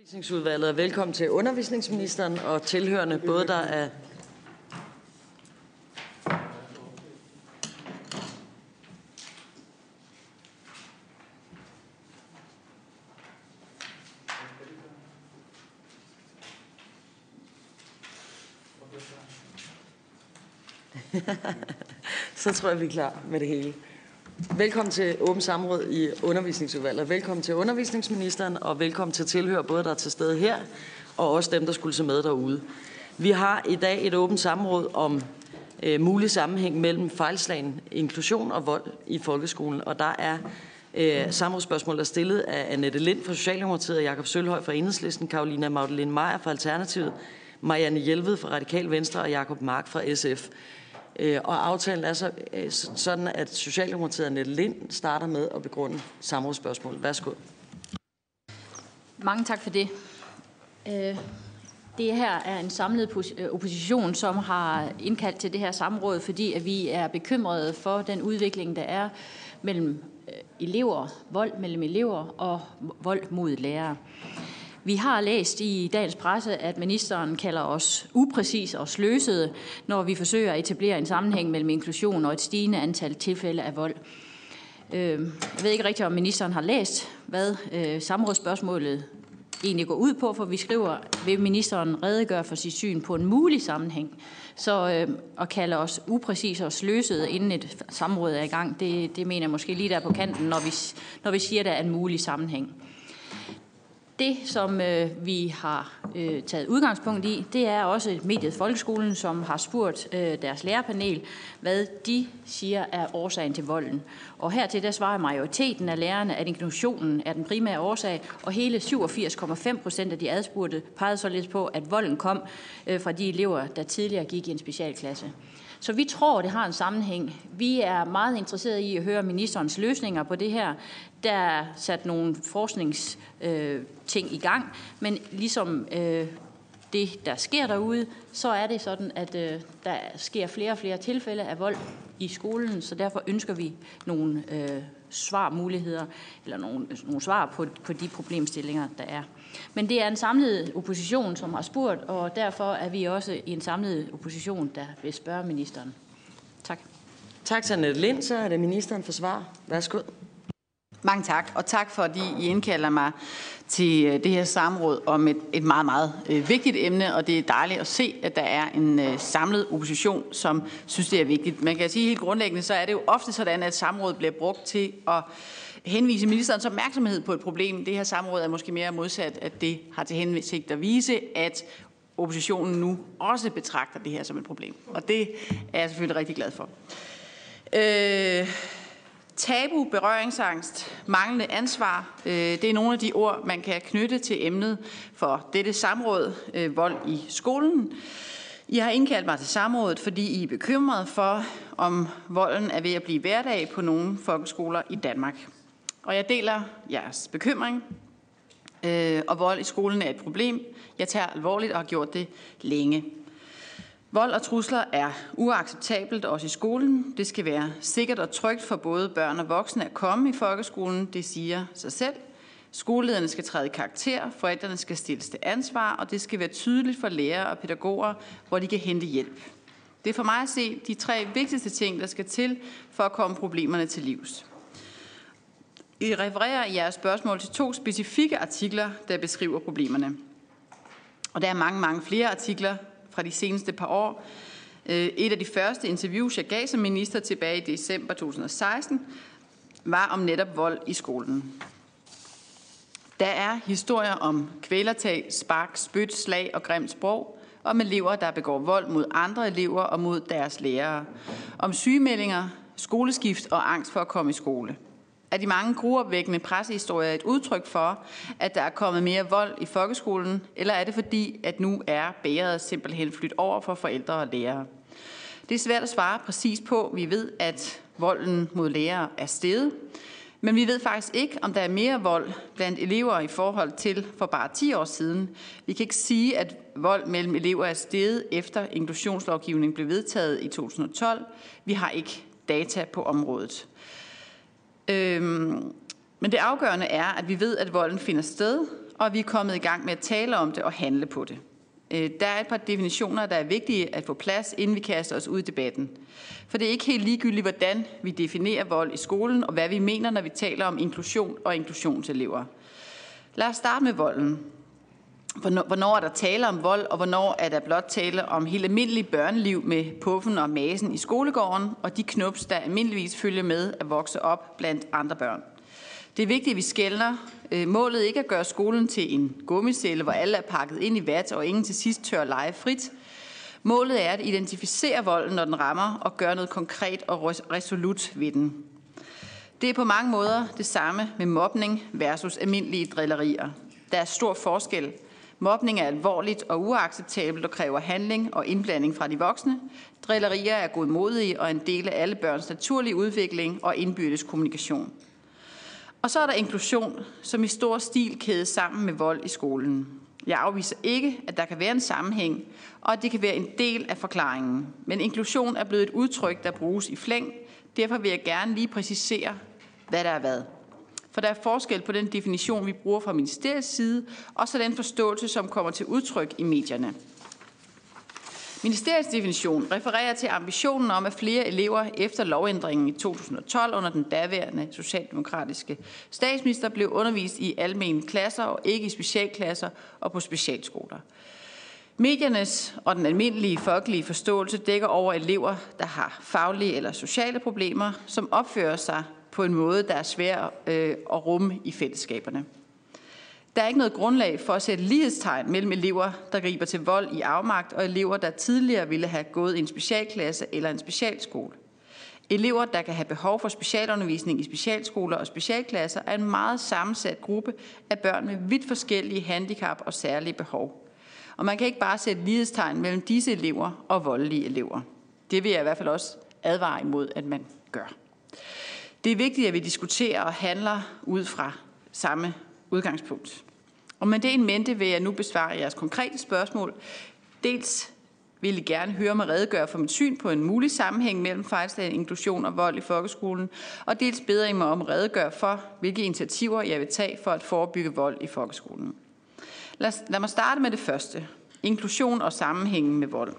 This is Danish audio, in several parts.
Undervisningsudvalget og velkommen til undervisningsministeren og tilhørende, både der er så tror jeg, vi er klar med det hele. Velkommen til åbent samråd i undervisningsudvalget. Velkommen til undervisningsministeren, og velkommen til tilhør, både der er til stede her, og også dem, der skulle se med derude. Vi har i dag et åbent samråd om øh, mulig sammenhæng mellem fejlslagen inklusion og vold i folkeskolen. Og der er øh, samrådsspørgsmål, der er stillet af Annette Lind fra Socialdemokratiet, Jakob Sølhøj fra Enhedslisten, Karolina Magdalene Meyer fra Alternativet, Marianne Hjelved fra Radikal Venstre og Jakob Mark fra SF. Øh, og aftalen er så, øh, sådan, at Socialdemokratiet og Nette Lind starter med at begrunde samrådsspørgsmålet. Værsgo. Mange tak for det. Øh, det her er en samlet øh, opposition, som har indkaldt til det her samråd, fordi at vi er bekymrede for den udvikling, der er mellem elever, vold mellem elever og vold mod lærere. Vi har læst i dagens presse, at ministeren kalder os upræcis og sløsede, når vi forsøger at etablere en sammenhæng mellem inklusion og et stigende antal tilfælde af vold. Øhm, jeg ved ikke rigtigt, om ministeren har læst, hvad øh, samrådsspørgsmålet egentlig går ud på, for vi skriver, vil ministeren redegøre for sit syn på en mulig sammenhæng. Så øh, at kalde os upræcise og sløsede, inden et samråd er i gang, det, det mener jeg måske lige der på kanten, når vi, når vi siger, at der er en mulig sammenhæng. Det, som øh, vi har øh, taget udgangspunkt i, det er også mediet Folkeskolen, som har spurgt øh, deres lærerpanel, hvad de siger er årsagen til volden. Og hertil der svarer majoriteten af lærerne, at inklusionen er den primære årsag, og hele 87,5 procent af de adspurgte pegede således på, at volden kom øh, fra de elever, der tidligere gik i en specialklasse. Så vi tror, det har en sammenhæng. Vi er meget interesserede i at høre ministerens løsninger på det her. Der er sat nogle forskningsting øh, i gang, men ligesom øh, det, der sker derude, så er det sådan, at øh, der sker flere og flere tilfælde af vold i skolen, så derfor ønsker vi nogle øh, svarmuligheder, eller nogle, nogle svar på, på de problemstillinger, der er. Men det er en samlet opposition, som har spurgt, og derfor er vi også i en samlet opposition, der vil spørge ministeren. Tak. Tak til Annette Lind, så er det ministeren for svar. Værsgo. Mange tak, og tak for, at I indkalder mig til øh, det her samråd om et, et meget, meget øh, vigtigt emne, og det er dejligt at se, at der er en øh, samlet opposition, som synes, det er vigtigt. Man kan sige helt grundlæggende, så er det jo ofte sådan, at samrådet bliver brugt til at henvise ministerens opmærksomhed på et problem. Det her samråd er måske mere modsat, at det har til hensigt at vise, at oppositionen nu også betragter det her som et problem. Og det er jeg selvfølgelig rigtig glad for. Øh, tabu, berøringsangst, manglende ansvar, øh, det er nogle af de ord, man kan knytte til emnet for dette samråd, øh, vold i skolen. I har indkaldt mig til samrådet, fordi I er bekymret for, om volden er ved at blive hverdag på nogle folkeskoler i Danmark. Og jeg deler jeres bekymring, øh, og vold i skolen er et problem, jeg tager alvorligt og har gjort det længe. Vold og trusler er uacceptabelt også i skolen. Det skal være sikkert og trygt for både børn og voksne at komme i folkeskolen, det siger sig selv. Skolelederne skal træde i karakter, forældrene skal stilles til ansvar, og det skal være tydeligt for lærere og pædagoger, hvor de kan hente hjælp. Det er for mig at se de tre vigtigste ting, der skal til for at komme problemerne til livs. I refererer i jeres spørgsmål til to specifikke artikler, der beskriver problemerne. Og der er mange, mange flere artikler fra de seneste par år. Øh, et af de første interviews, jeg gav som minister tilbage i december 2016, var om netop vold i skolen. Der er historier om kvælertag, spark, spyt, slag og grimt sprog, om elever, der begår vold mod andre elever og mod deres lærere, om sygemeldinger, skoleskift og angst for at komme i skole – er de mange gruopvækkende pressehistorier et udtryk for, at der er kommet mere vold i folkeskolen, eller er det fordi, at nu er bæret simpelthen flyttet over for forældre og lærere? Det er svært at svare præcis på. Vi ved, at volden mod lærere er steget, men vi ved faktisk ikke, om der er mere vold blandt elever i forhold til for bare 10 år siden. Vi kan ikke sige, at vold mellem elever er steget efter inklusionslovgivningen blev vedtaget i 2012. Vi har ikke data på området. Øhm, men det afgørende er, at vi ved, at volden finder sted, og vi er kommet i gang med at tale om det og handle på det. Øh, der er et par definitioner, der er vigtige at få plads, inden vi kaster os ud i debatten. For det er ikke helt ligegyldigt, hvordan vi definerer vold i skolen, og hvad vi mener, når vi taler om inklusion og inklusionselever. Lad os starte med volden. Hvornår er der tale om vold, og hvornår er der blot tale om helt almindelig børneliv med puffen og masen i skolegården, og de knups, der almindeligvis følger med at vokse op blandt andre børn. Det er vigtigt, at vi skældner. Øh, målet ikke at gøre skolen til en gummicelle, hvor alle er pakket ind i vat, og ingen til sidst tør lege frit. Målet er at identificere volden, når den rammer, og gøre noget konkret og resolut ved den. Det er på mange måder det samme med mobning versus almindelige drillerier. Der er stor forskel. Mobning er alvorligt og uacceptabelt og kræver handling og indblanding fra de voksne. Drillerier er godmodige og en del af alle børns naturlige udvikling og indbyrdes kommunikation. Og så er der inklusion, som i stor stil kædes sammen med vold i skolen. Jeg afviser ikke, at der kan være en sammenhæng, og at det kan være en del af forklaringen. Men inklusion er blevet et udtryk, der bruges i flæng. Derfor vil jeg gerne lige præcisere, hvad der er hvad. For der er forskel på den definition, vi bruger fra ministeriets side, og så den forståelse, som kommer til udtryk i medierne. Ministeriets definition refererer til ambitionen om, at flere elever efter lovændringen i 2012 under den daværende socialdemokratiske statsminister blev undervist i almene klasser og ikke i specialklasser og på specialskoler. Mediernes og den almindelige folkelige forståelse dækker over elever, der har faglige eller sociale problemer, som opfører sig på en måde, der er svær øh, at rumme i fællesskaberne. Der er ikke noget grundlag for at sætte lighedstegn mellem elever, der griber til vold i afmagt, og elever, der tidligere ville have gået i en specialklasse eller en specialskole. Elever, der kan have behov for specialundervisning i specialskoler og specialklasser, er en meget sammensat gruppe af børn med vidt forskellige handicap og særlige behov. Og man kan ikke bare sætte lighedstegn mellem disse elever og voldelige elever. Det vil jeg i hvert fald også advare imod, at man gør. Det er vigtigt, at vi diskuterer og handler ud fra samme udgangspunkt. Og med det en mente vil jeg nu besvare jeres konkrete spørgsmål. Dels vil jeg gerne høre mig redegøre for mit syn på en mulig sammenhæng mellem fejlslagen inklusion og vold i folkeskolen, og dels beder I mig om at redegøre for, hvilke initiativer jeg vil tage for at forebygge vold i folkeskolen. Lad, lad mig starte med det første. Inklusion og sammenhængen med vold.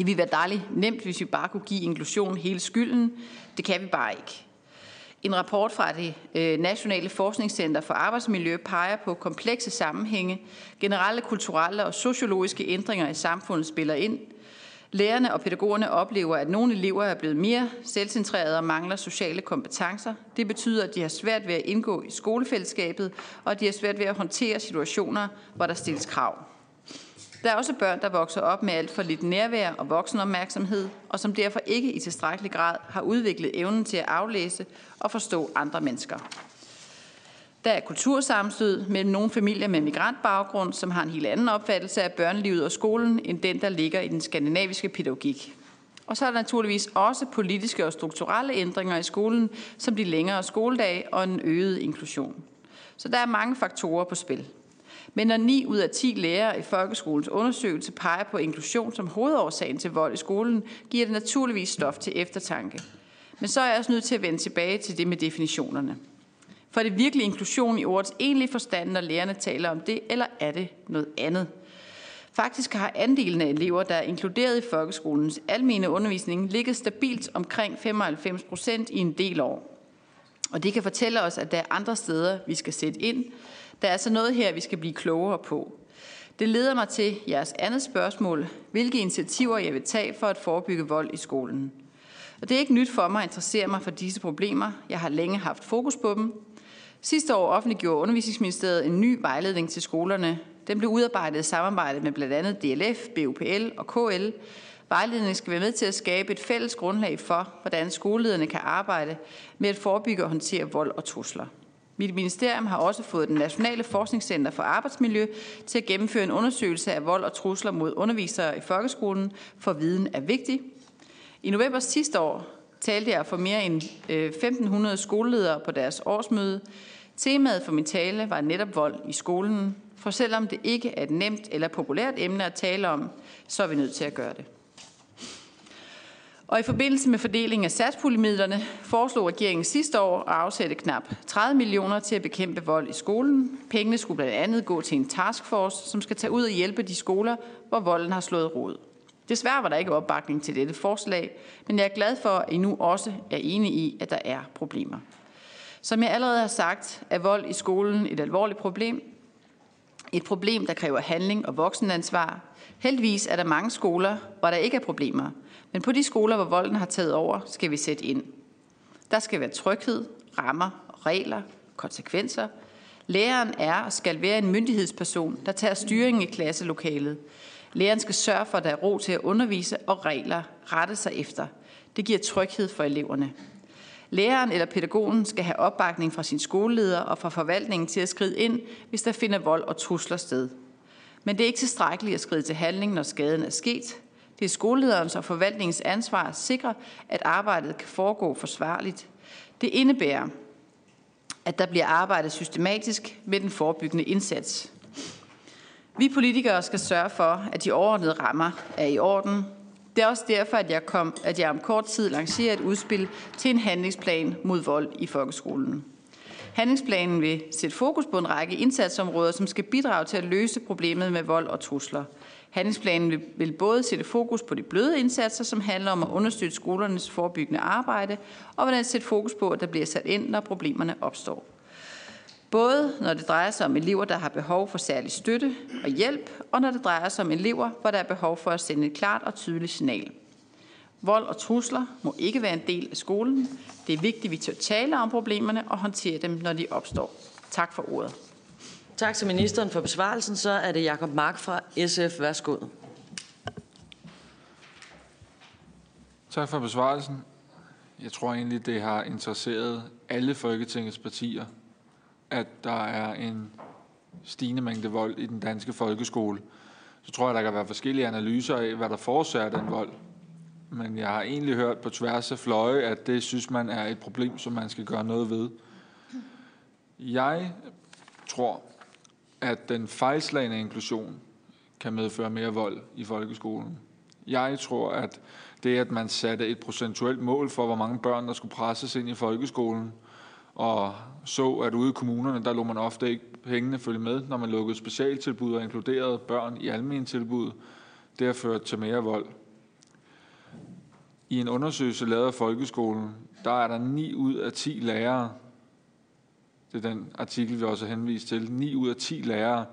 Det ville være dejligt nemt, hvis vi bare kunne give inklusion hele skylden. Det kan vi bare ikke. En rapport fra det øh, Nationale Forskningscenter for Arbejdsmiljø peger på komplekse sammenhænge, generelle kulturelle og sociologiske ændringer i samfundet spiller ind. Lærerne og pædagogerne oplever, at nogle elever er blevet mere selvcentrerede og mangler sociale kompetencer. Det betyder, at de har svært ved at indgå i skolefællesskabet, og at de har svært ved at håndtere situationer, hvor der stilles krav. Der er også børn, der vokser op med alt for lidt nærvær og voksenopmærksomhed, og som derfor ikke i tilstrækkelig grad har udviklet evnen til at aflæse og forstå andre mennesker. Der er kultursammenstød mellem nogle familier med migrantbaggrund, som har en helt anden opfattelse af børnelivet og skolen, end den, der ligger i den skandinaviske pædagogik. Og så er der naturligvis også politiske og strukturelle ændringer i skolen, som de længere skoledage og en øget inklusion. Så der er mange faktorer på spil. Men når 9 ud af 10 lærere i folkeskolens undersøgelse peger på inklusion som hovedårsagen til vold i skolen, giver det naturligvis stof til eftertanke. Men så er jeg også nødt til at vende tilbage til det med definitionerne. For er det virkelig inklusion i ordets egentlige forstand, når lærerne taler om det, eller er det noget andet? Faktisk har andelen af elever, der er inkluderet i folkeskolens almene undervisning, ligget stabilt omkring 95 procent i en del år. Og det kan fortælle os, at der er andre steder, vi skal sætte ind, der er altså noget her, vi skal blive klogere på. Det leder mig til jeres andet spørgsmål. Hvilke initiativer jeg vil tage for at forebygge vold i skolen? Og det er ikke nyt for mig at interessere mig for disse problemer. Jeg har længe haft fokus på dem. Sidste år offentliggjorde Undervisningsministeriet en ny vejledning til skolerne. Den blev udarbejdet i samarbejde med blandt andet DLF, BUPL og KL. Vejledningen skal være med til at skabe et fælles grundlag for, hvordan skolelederne kan arbejde med at forebygge og håndtere vold og trusler. Mit ministerium har også fået den Nationale Forskningscenter for Arbejdsmiljø til at gennemføre en undersøgelse af vold og trusler mod undervisere i folkeskolen, for viden er vigtig. I november sidste år talte jeg for mere end øh, 1.500 skoleledere på deres årsmøde. Temaet for min tale var netop vold i skolen, for selvom det ikke er et nemt eller populært emne at tale om, så er vi nødt til at gøre det. Og i forbindelse med fordelingen af satspuljemidlerne foreslog regeringen sidste år at afsætte knap 30 millioner til at bekæmpe vold i skolen. Pengene skulle blandt andet gå til en taskforce, som skal tage ud og hjælpe de skoler, hvor volden har slået rod. Desværre var der ikke opbakning til dette forslag, men jeg er glad for, at I nu også er enige i, at der er problemer. Som jeg allerede har sagt, er vold i skolen et alvorligt problem. Et problem, der kræver handling og voksenansvar. Heldigvis er der mange skoler, hvor der ikke er problemer. Men på de skoler, hvor volden har taget over, skal vi sætte ind. Der skal være tryghed, rammer, regler, konsekvenser. Læreren er og skal være en myndighedsperson, der tager styringen i klasselokalet. Læreren skal sørge for, at der er ro til at undervise og regler rette sig efter. Det giver tryghed for eleverne. Læreren eller pædagogen skal have opbakning fra sin skoleleder og fra forvaltningen til at skride ind, hvis der finder vold og trusler sted. Men det er ikke tilstrækkeligt at skride til handling, når skaden er sket. Det er skolelederens og forvaltningens ansvar at sikre, at arbejdet kan foregå forsvarligt. Det indebærer, at der bliver arbejdet systematisk med den forebyggende indsats. Vi politikere skal sørge for, at de overordnede rammer er i orden. Det er også derfor, at jeg, kom, at jeg om kort tid lancerer et udspil til en handlingsplan mod vold i folkeskolen. Handlingsplanen vil sætte fokus på en række indsatsområder, som skal bidrage til at løse problemet med vold og trusler. Handlingsplanen vil både sætte fokus på de bløde indsatser, som handler om at understøtte skolernes forebyggende arbejde, og hvordan sætte fokus på, at der bliver sat ind, når problemerne opstår. Både når det drejer sig om elever, der har behov for særlig støtte og hjælp, og når det drejer sig om elever, hvor der er behov for at sende et klart og tydeligt signal. Vold og trusler må ikke være en del af skolen. Det er vigtigt, at vi tør tale om problemerne og håndtere dem, når de opstår. Tak for ordet. Tak til ministeren for besvarelsen. Så er det Jakob Mark fra SF. Værsgo. Tak for besvarelsen. Jeg tror egentlig, det har interesseret alle Folketingets partier, at der er en stigende mængde vold i den danske folkeskole. Så tror jeg, der kan være forskellige analyser af, hvad der forårsager den vold. Men jeg har egentlig hørt på tværs af fløje, at det synes man er et problem, som man skal gøre noget ved. Jeg tror, at den fejlslagende inklusion kan medføre mere vold i folkeskolen. Jeg tror, at det, at man satte et procentuelt mål for, hvor mange børn, der skulle presses ind i folkeskolen, og så, at ude i kommunerne, der lå man ofte ikke pengene følge med, når man lukkede specialtilbud og inkluderede børn i almindelige tilbud. Det har ført til mere vold. I en undersøgelse lavet af folkeskolen, der er der 9 ud af 10 lærere, det er den artikel, vi også har henvist til, 9 ud af 10 lærere,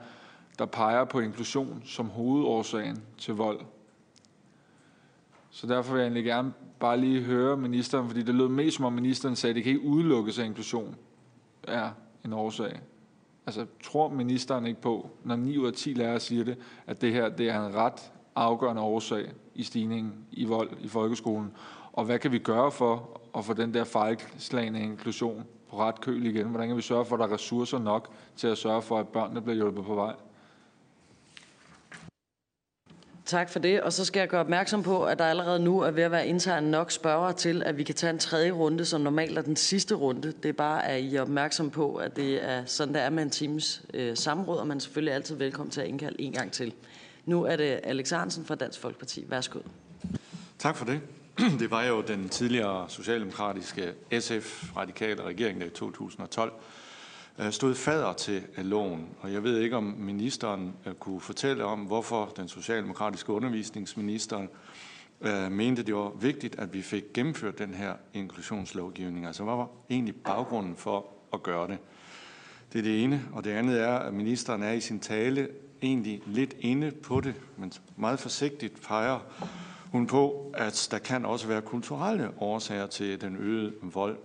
der peger på inklusion som hovedårsagen til vold. Så derfor vil jeg egentlig gerne bare lige høre ministeren, fordi det lød mest som om ministeren sagde, at det kan ikke udelukkes, at inklusion er en årsag. Altså, tror ministeren ikke på, når 9 ud af 10 lærere siger det, at det her det er en ret afgørende årsag i stigningen i vold i folkeskolen? Og hvad kan vi gøre for at få den der fejlslagende inklusion på ret køl igen? Hvordan kan vi sørge for, at der er ressourcer nok til at sørge for, at børnene bliver hjulpet på vej? Tak for det. Og så skal jeg gøre opmærksom på, at der allerede nu er ved at være internt nok spørgere til, at vi kan tage en tredje runde, som normalt er den sidste runde. Det er bare, at I er opmærksom på, at det er sådan, der er med en times øh, samråd, og man er selvfølgelig altid velkommen til at indkalde en gang til. Nu er det Alex Hansen fra Dansk Folkeparti. Værsgo. Tak for det. Det var jo den tidligere socialdemokratiske SF-radikale regering, der i 2012 øh, stod fader til øh, loven. Og jeg ved ikke, om ministeren øh, kunne fortælle om, hvorfor den socialdemokratiske undervisningsminister mente, det var vigtigt, at vi fik gennemført den her inklusionslovgivning. Altså, hvad var egentlig baggrunden for at gøre det? Det er det ene. Og det andet er, at ministeren er i sin tale egentlig lidt inde på det, men meget forsigtigt peger hun på, at der kan også være kulturelle årsager til den øgede vold.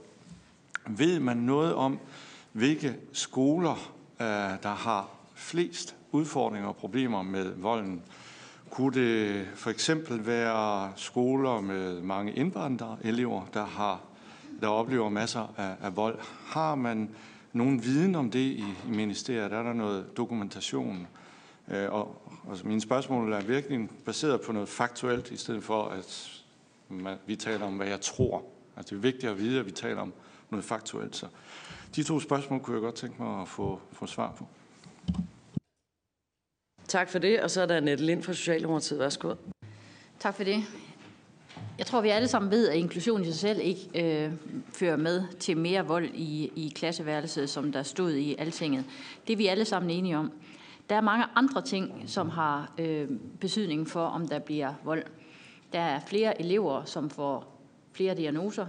Ved man noget om, hvilke skoler, øh, der har flest udfordringer og problemer med volden? Kunne det for eksempel være skoler med mange indvandrerelever, der, har, der oplever masser af, af vold? Har man nogen viden om det i, i ministeriet? Er der noget dokumentation? Øh, og, og mine spørgsmål er virkelig baseret på noget faktuelt, i stedet for at man, vi taler om, hvad jeg tror. Altså det er vigtigt at vide, at vi taler om noget faktuelt. Så de to spørgsmål kunne jeg godt tænke mig at få, få svar på. Tak for det, og så er der Annette Lind fra Socialdemokratiet. Værsgo. Tak for det. Jeg tror, vi alle sammen ved, at inklusion i sig selv ikke øh, fører med til mere vold i, i klasseværelset, som der stod i altinget. Det er vi alle sammen enige om. Der er mange andre ting, som har øh, betydning for, om der bliver vold. Der er flere elever, som får flere diagnoser.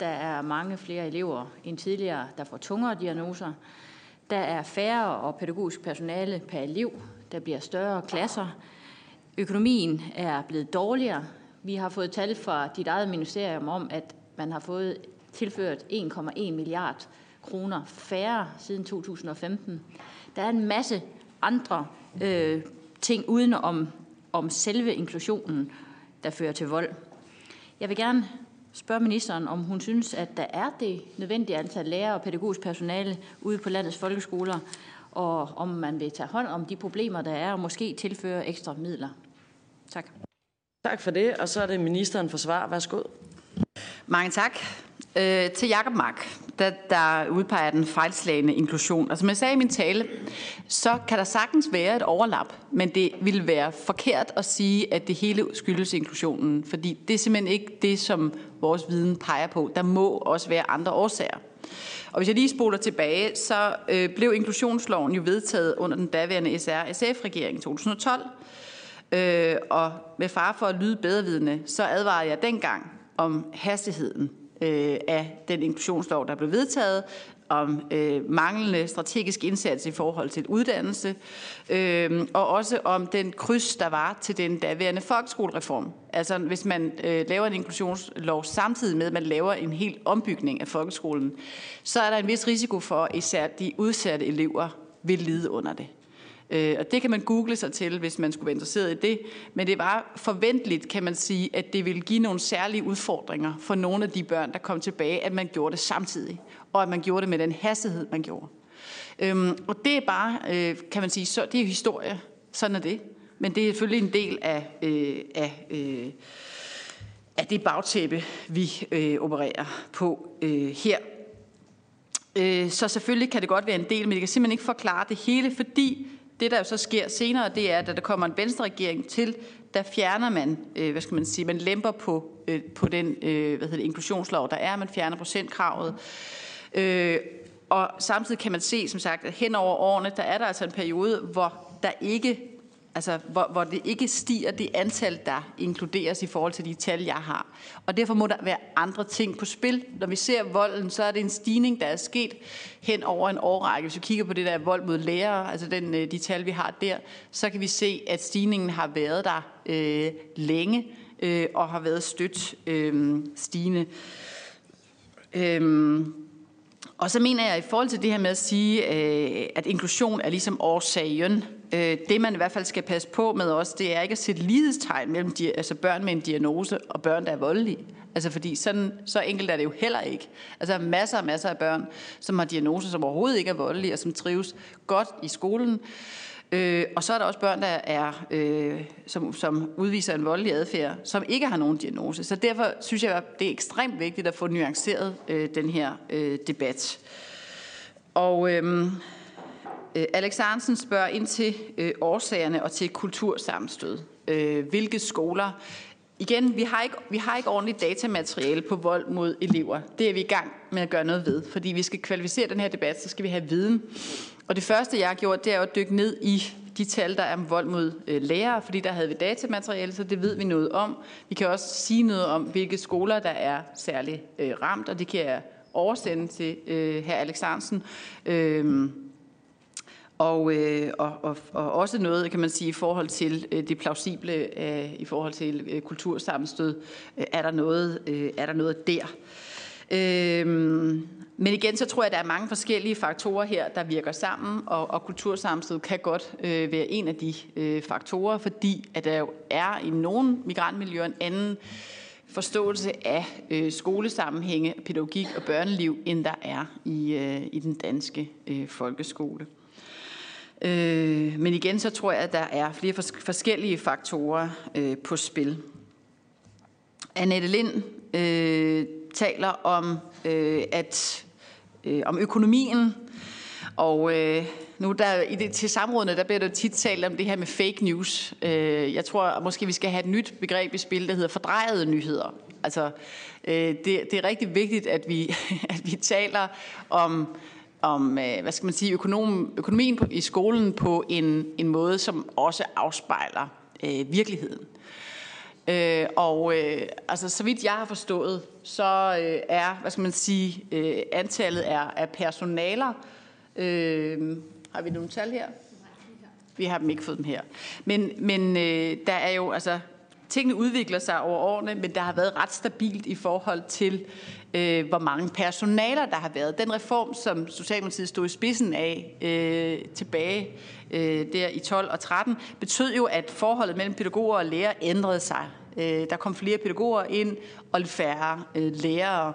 Der er mange flere elever end tidligere, der får tungere diagnoser. Der er færre og pædagogisk personale per elev. Der bliver større klasser. Økonomien er blevet dårligere. Vi har fået tal fra dit eget ministerium om, at man har fået tilført 1,1 milliard kroner færre siden 2015. Der er en masse andre øh, ting uden om, om selve inklusionen, der fører til vold. Jeg vil gerne spørge ministeren, om hun synes, at der er det nødvendige antal lærere og pædagogisk personale ude på landets folkeskoler, og om man vil tage hånd om de problemer, der er, og måske tilføre ekstra midler. Tak. Tak for det, og så er det ministeren for svar. Værsgo. Mange tak. Øh, til Jakob Mark, der, der udpeger den fejlslagende inklusion. Og som jeg sagde i min tale, så kan der sagtens være et overlap, men det vil være forkert at sige, at det hele skyldes inklusionen, fordi det er simpelthen ikke det, som vores viden peger på. Der må også være andre årsager. Og hvis jeg lige spoler tilbage, så øh, blev inklusionsloven jo vedtaget under den daværende SR-SF-regering i 2012. Øh, og med far for at lyde bedrevidende, så advarede jeg dengang om hastigheden øh, af den inklusionslov, der blev vedtaget, om øh, manglende strategisk indsats i forhold til uddannelse, øh, og også om den kryds, der var til den daværende folkeskolereform. Altså hvis man øh, laver en inklusionslov samtidig med, at man laver en helt ombygning af folkeskolen, så er der en vis risiko for, at især de udsatte elever vil lide under det. Øh, og det kan man google sig til, hvis man skulle være interesseret i det. Men det var forventeligt, kan man sige, at det ville give nogle særlige udfordringer for nogle af de børn, der kom tilbage, at man gjorde det samtidig. Og at man gjorde det med den hastighed, man gjorde. Øhm, og det er bare, øh, kan man sige, så det er historie. Sådan er det. Men det er selvfølgelig en del af, øh, af, øh, af det bagtæppe, vi øh, opererer på øh, her. Øh, så selvfølgelig kan det godt være en del, men det kan simpelthen ikke forklare det hele, fordi det, der jo så sker senere, det er, at der kommer en venstre-regering til, der fjerner man, øh, hvad skal man sige, man lemper på, øh, på den øh, hvad hedder det, inklusionslov, der er, man fjerner procentkravet. Øh, og samtidig kan man se, som sagt, at hen over årene, der er der altså en periode, hvor der ikke altså, hvor, hvor det ikke stiger det antal, der inkluderes i forhold til de tal, jeg har. Og derfor må der være andre ting på spil. Når vi ser volden, så er det en stigning, der er sket hen over en årrække. Hvis vi kigger på det der vold mod lærere, altså den, øh, de tal, vi har der, så kan vi se, at stigningen har været der øh, længe øh, og har været stødt øh, stigende. Øh, og så mener jeg i forhold til det her med at sige, øh, at inklusion er ligesom årsagen. Øh, det man i hvert fald skal passe på med os, det er ikke at sætte lighedstegn mellem de, altså børn med en diagnose og børn, der er voldelige. Altså fordi sådan, så enkelt er det jo heller ikke. Altså masser og masser af børn, som har diagnoser, som overhovedet ikke er voldelige, og som trives godt i skolen. Øh, og så er der også børn, der er, øh, som, som udviser en voldelig adfærd, som ikke har nogen diagnose. Så derfor synes jeg, at det er ekstremt vigtigt at få nuanceret øh, den her øh, debat. Og øh, Øh, Alex Arnsen spørger ind til øh, årsagerne og til kultursammenstød. Øh, hvilke skoler Igen, vi har, ikke, vi har ikke ordentligt datamateriale på vold mod elever. Det er vi i gang med at gøre noget ved, fordi vi skal kvalificere den her debat, så skal vi have viden. Og det første, jeg har gjort, det er at dykke ned i de tal, der er om vold mod øh, lærere, fordi der havde vi datamateriale, så det ved vi noget om. Vi kan også sige noget om, hvilke skoler, der er særligt øh, ramt, og det kan jeg oversende til øh, hr. Alexandersen. Øh, og, øh, og, og, og også noget, kan man sige, i forhold til øh, det plausible, øh, i forhold til øh, kultursammenstød, øh, er, der noget, øh, er der noget der. Øh, men igen, så tror jeg, at der er mange forskellige faktorer her, der virker sammen, og, og kultursammenstød kan godt øh, være en af de øh, faktorer, fordi at der jo er i nogle migrantmiljøer en anden forståelse af øh, skolesammenhænge, pædagogik og børneliv, end der er i, øh, i den danske øh, folkeskole. Øh, men igen, så tror jeg, at der er flere fors- forskellige faktorer øh, på spil. Annette Lind øh, taler om, øh, at, øh, om økonomien, og øh, nu der, i det, til samrådene, der bliver der tit talt om det her med fake news. Øh, jeg tror at måske, vi skal have et nyt begreb i spil, der hedder fordrejede nyheder. Altså, øh, det, det er rigtig vigtigt, at vi, at vi taler om, om øh, hvad skal man sige, økonom, økonomien på, i skolen på en, en måde, som også afspejler øh, virkeligheden. Øh, og øh, altså, så vidt jeg har forstået, så øh, er, hvad skal man sige, øh, antallet er, af personaler. Øh, har vi nogle tal her? Vi har dem ikke fået dem her. Men, men øh, der er jo, altså, tingene udvikler sig over årene, men der har været ret stabilt i forhold til, øh, hvor mange personaler der har været. Den reform, som Socialdemokratiet stod i spidsen af øh, tilbage øh, der i 12 og 13, betød jo, at forholdet mellem pædagoger og lærere ændrede sig. Øh, der kom flere pædagoger ind og lidt færre øh, lærere.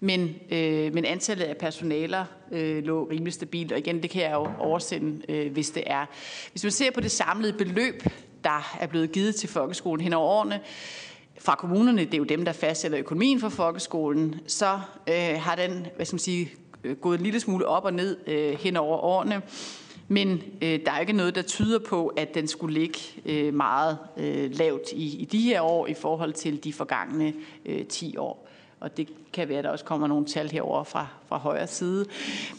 Men, øh, men antallet af personaler øh, lå rimelig stabilt, og igen, det kan jeg jo oversende, øh, hvis det er. Hvis man ser på det samlede beløb, der er blevet givet til folkeskolen hen over årene, fra kommunerne, det er jo dem, der fastsætter økonomien for folkeskolen, så øh, har den, hvad skal man sige, øh, gået en lille smule op og ned øh, hen over årene. Men øh, der er ikke noget, der tyder på, at den skulle ligge øh, meget øh, lavt i, i de her år i forhold til de forgangne øh, 10 år. Og det kan være, at der også kommer nogle tal herover fra, fra højre side.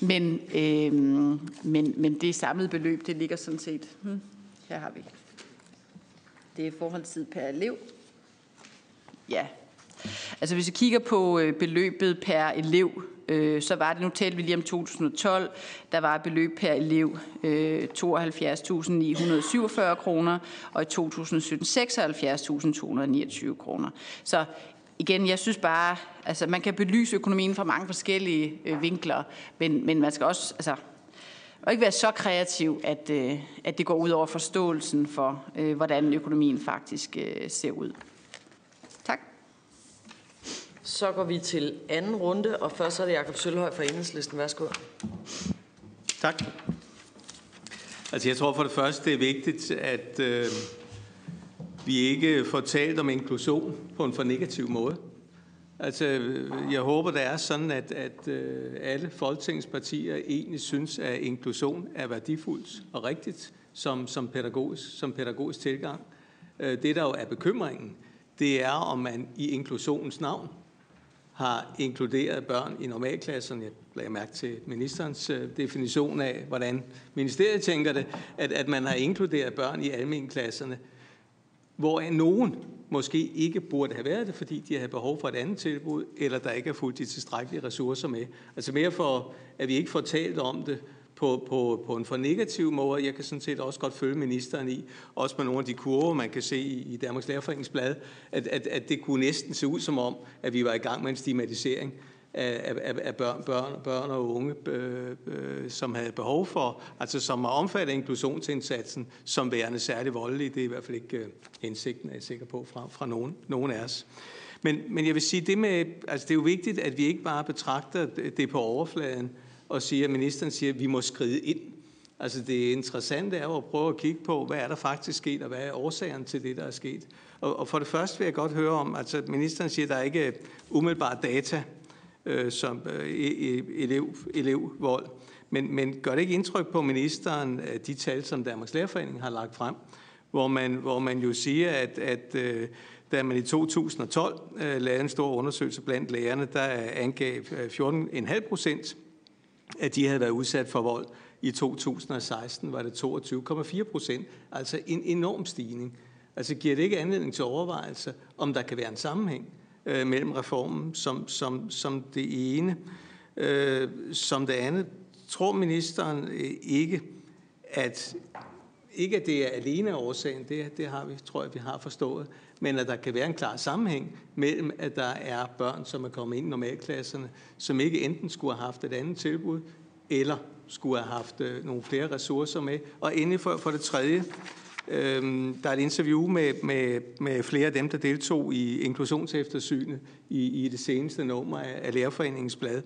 Men, øh, men, men det samlede beløb, det ligger sådan set... Hmm, her har vi. Det er forholdstid per elev. Ja. Altså hvis vi kigger på øh, beløbet per elev, øh, så var det, nu talte vi lige om 2012, der var et beløb per elev øh, 72.947 kroner, og i 2017 76.229 kroner. Så igen, jeg synes bare, altså man kan belyse økonomien fra mange forskellige øh, vinkler, men, men man skal også, altså og ikke være så kreativ, at, øh, at det går ud over forståelsen for, øh, hvordan økonomien faktisk øh, ser ud. Tak. Så går vi til anden runde, og først er det Jakob Sølhøj fra Enhedslisten. Værsgo. Tak. Altså jeg tror for det første, det er vigtigt, at øh, vi ikke får talt om inklusion på en for negativ måde. Altså, øh, jeg håber, det er sådan, at, at øh, alle Folketingets partier egentlig synes, at inklusion er værdifuldt og rigtigt som, som, pædagogisk, som pædagogisk tilgang. Øh, det, der jo er bekymringen, det er, om man i inklusionens navn har inkluderet børn i normalklasserne. Jeg lagde mærke til ministerens definition af, hvordan ministeriet tænker det, at, at man har inkluderet børn i almenklasserne, hvor nogen måske ikke burde have været det, fordi de havde behov for et andet tilbud, eller der ikke er fuldt de tilstrækkelige ressourcer med. Altså mere for, at vi ikke får talt om det på, på, på en for negativ måde. Jeg kan sådan set også godt følge ministeren i, også med nogle af de kurver, man kan se i, i Danmarks Lærerforeningsblad, at, at, at det kunne næsten se ud som om, at vi var i gang med en stigmatisering af, af, af børn, børn, børn og unge, øh, øh, som havde behov for, altså som er omfattet af inklusionsindsatsen, som værende særlig voldelige. Det er i hvert fald ikke øh, hensigten, er jeg sikker på, fra, fra nogen, nogen af os. Men, men jeg vil sige, det, med, altså det er jo vigtigt, at vi ikke bare betragter det på overfladen og siger, at ministeren siger, at vi må skride ind. Altså det interessante er jo at prøve at kigge på, hvad er der faktisk sket, og hvad er årsagen til det, der er sket. Og, og for det første vil jeg godt høre om, altså ministeren siger, at der ikke umiddelbart data øh, som øh, e, e, elev, elevvold. Men, men gør det ikke indtryk på ministeren, de tal, som Danmarks Lærerforening har lagt frem, hvor man, hvor man jo siger, at, at øh, da man i 2012 øh, lavede en stor undersøgelse blandt lærerne, der angav øh, 14,5 procent, at de havde været udsat for vold. I 2016 var det 22,4 procent, altså en enorm stigning. Altså giver det ikke anledning til overvejelse, om der kan være en sammenhæng øh, mellem reformen som, som, som det ene. Øh, som det andet, tror ministeren øh, ikke, at ikke at det er alene årsagen, det, det har vi, tror jeg, vi har forstået, men at der kan være en klar sammenhæng mellem, at der er børn, som er kommet ind i normalklasserne, som ikke enten skulle have haft et andet tilbud, eller skulle have haft øh, nogle flere ressourcer med. Og endelig for, for det tredje, Øh, der er et interview med, med, med flere af dem, der deltog i inklusionseftersynet i, i det seneste nummer af, af Lærerforeningens blad.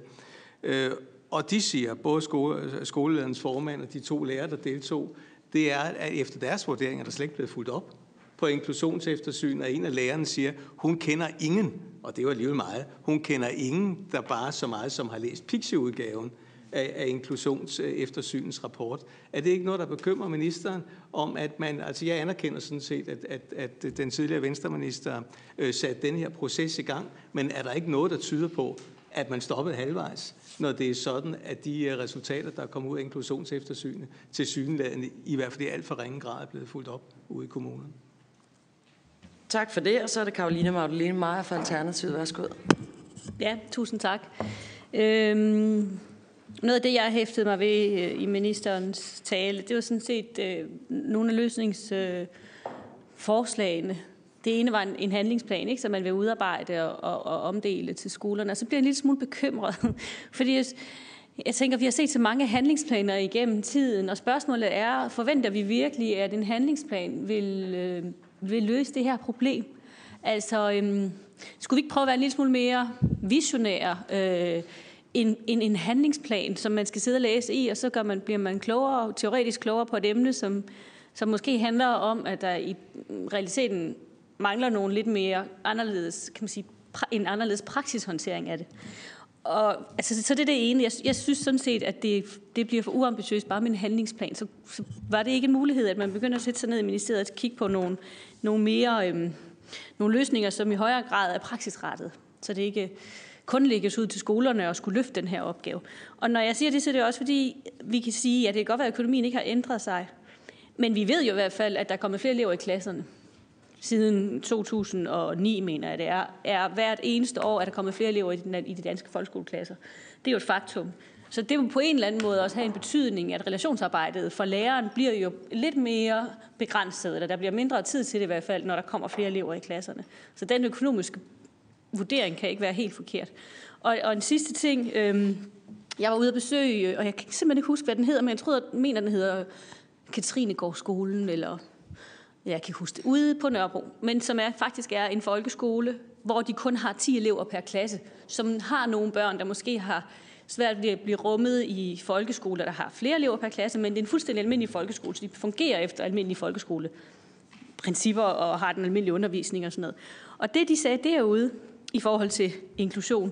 Øh, og de siger, både skole, skolelederens formand og de to lærere, der deltog, det er, at efter deres vurdering er der slet ikke blevet fuldt op på inklusionseftersyn, og en af lærerne siger, hun kender ingen, og det var alligevel meget, hun kender ingen, der bare så meget som har læst Pixie-udgaven af, af inklusionseftersynens rapport. Er det ikke noget, der bekymrer ministeren om, at man, altså jeg anerkender sådan set, at, at, at den tidligere venstreminister øh, satte den her proces i gang, men er der ikke noget, der tyder på, at man stoppede halvvejs, når det er sådan, at de øh, resultater, der kommer ud af inklusionseftersynet, til synlædende i hvert fald i alt for ringe grad er blevet fuldt op ude i kommunerne? Tak for det, og så er det Karoline Magdalene Meyer fra Alternativet. Værsgo. Ja, tusind tak. Øhm, noget af det, jeg hæftede mig ved øh, i ministerens tale, det var sådan set øh, nogle af løsningsforslagene. Øh, det ene var en, en handlingsplan, ikke, som man vil udarbejde og, og, og omdele til skolerne. Og så bliver jeg en lille smule bekymret, fordi jeg, jeg tænker, vi har set så mange handlingsplaner igennem tiden, og spørgsmålet er, forventer vi virkelig, at en handlingsplan vil, øh, vil løse det her problem? Altså, øhm, skulle vi ikke prøve at være en lille smule mere visionære øh, en, en, en handlingsplan, som man skal sidde og læse i, og så gør man, bliver man klogere, teoretisk klogere på et emne, som, som måske handler om, at der i realiteten mangler nogen lidt mere anderledes, kan man sige, en anderledes praksishåndtering af det. Og, altså, så det er det ene. Jeg, jeg synes sådan set, at det, det bliver for uambitiøst bare med en handlingsplan. Så, så var det ikke en mulighed, at man begynder at sætte sig ned i ministeriet og kigge på nogle, nogle mere øhm, nogle løsninger, som i højere grad er praksisrettet, så det ikke kun lægges ud til skolerne og skulle løfte den her opgave. Og når jeg siger det, så er det også fordi, vi kan sige, at det kan godt være, at økonomien ikke har ændret sig. Men vi ved jo i hvert fald, at der er kommet flere elever i klasserne. Siden 2009, mener jeg det er, er hvert eneste år, at der kommet flere elever i de danske folkeskoleklasser. Det er jo et faktum. Så det vil på en eller anden måde også have en betydning, at relationsarbejdet for læreren bliver jo lidt mere begrænset, eller der bliver mindre tid til det i hvert fald, når der kommer flere elever i klasserne. Så den økonomiske vurdering kan ikke være helt forkert. Og, og en sidste ting, øhm, jeg var ude at besøge, og jeg kan simpelthen ikke huske, hvad den hedder, men jeg tror, at mener, den hedder Katrinegårdsskolen, eller jeg kan huske det, ude på Nørrebro, men som er, faktisk er en folkeskole, hvor de kun har 10 elever per klasse, som har nogle børn, der måske har svært ved at blive rummet i folkeskoler, der har flere elever per klasse, men det er en fuldstændig almindelig folkeskole, så de fungerer efter almindelige folkeskole principper og har den almindelige undervisning og sådan noget. Og det, de sagde derude i forhold til inklusion,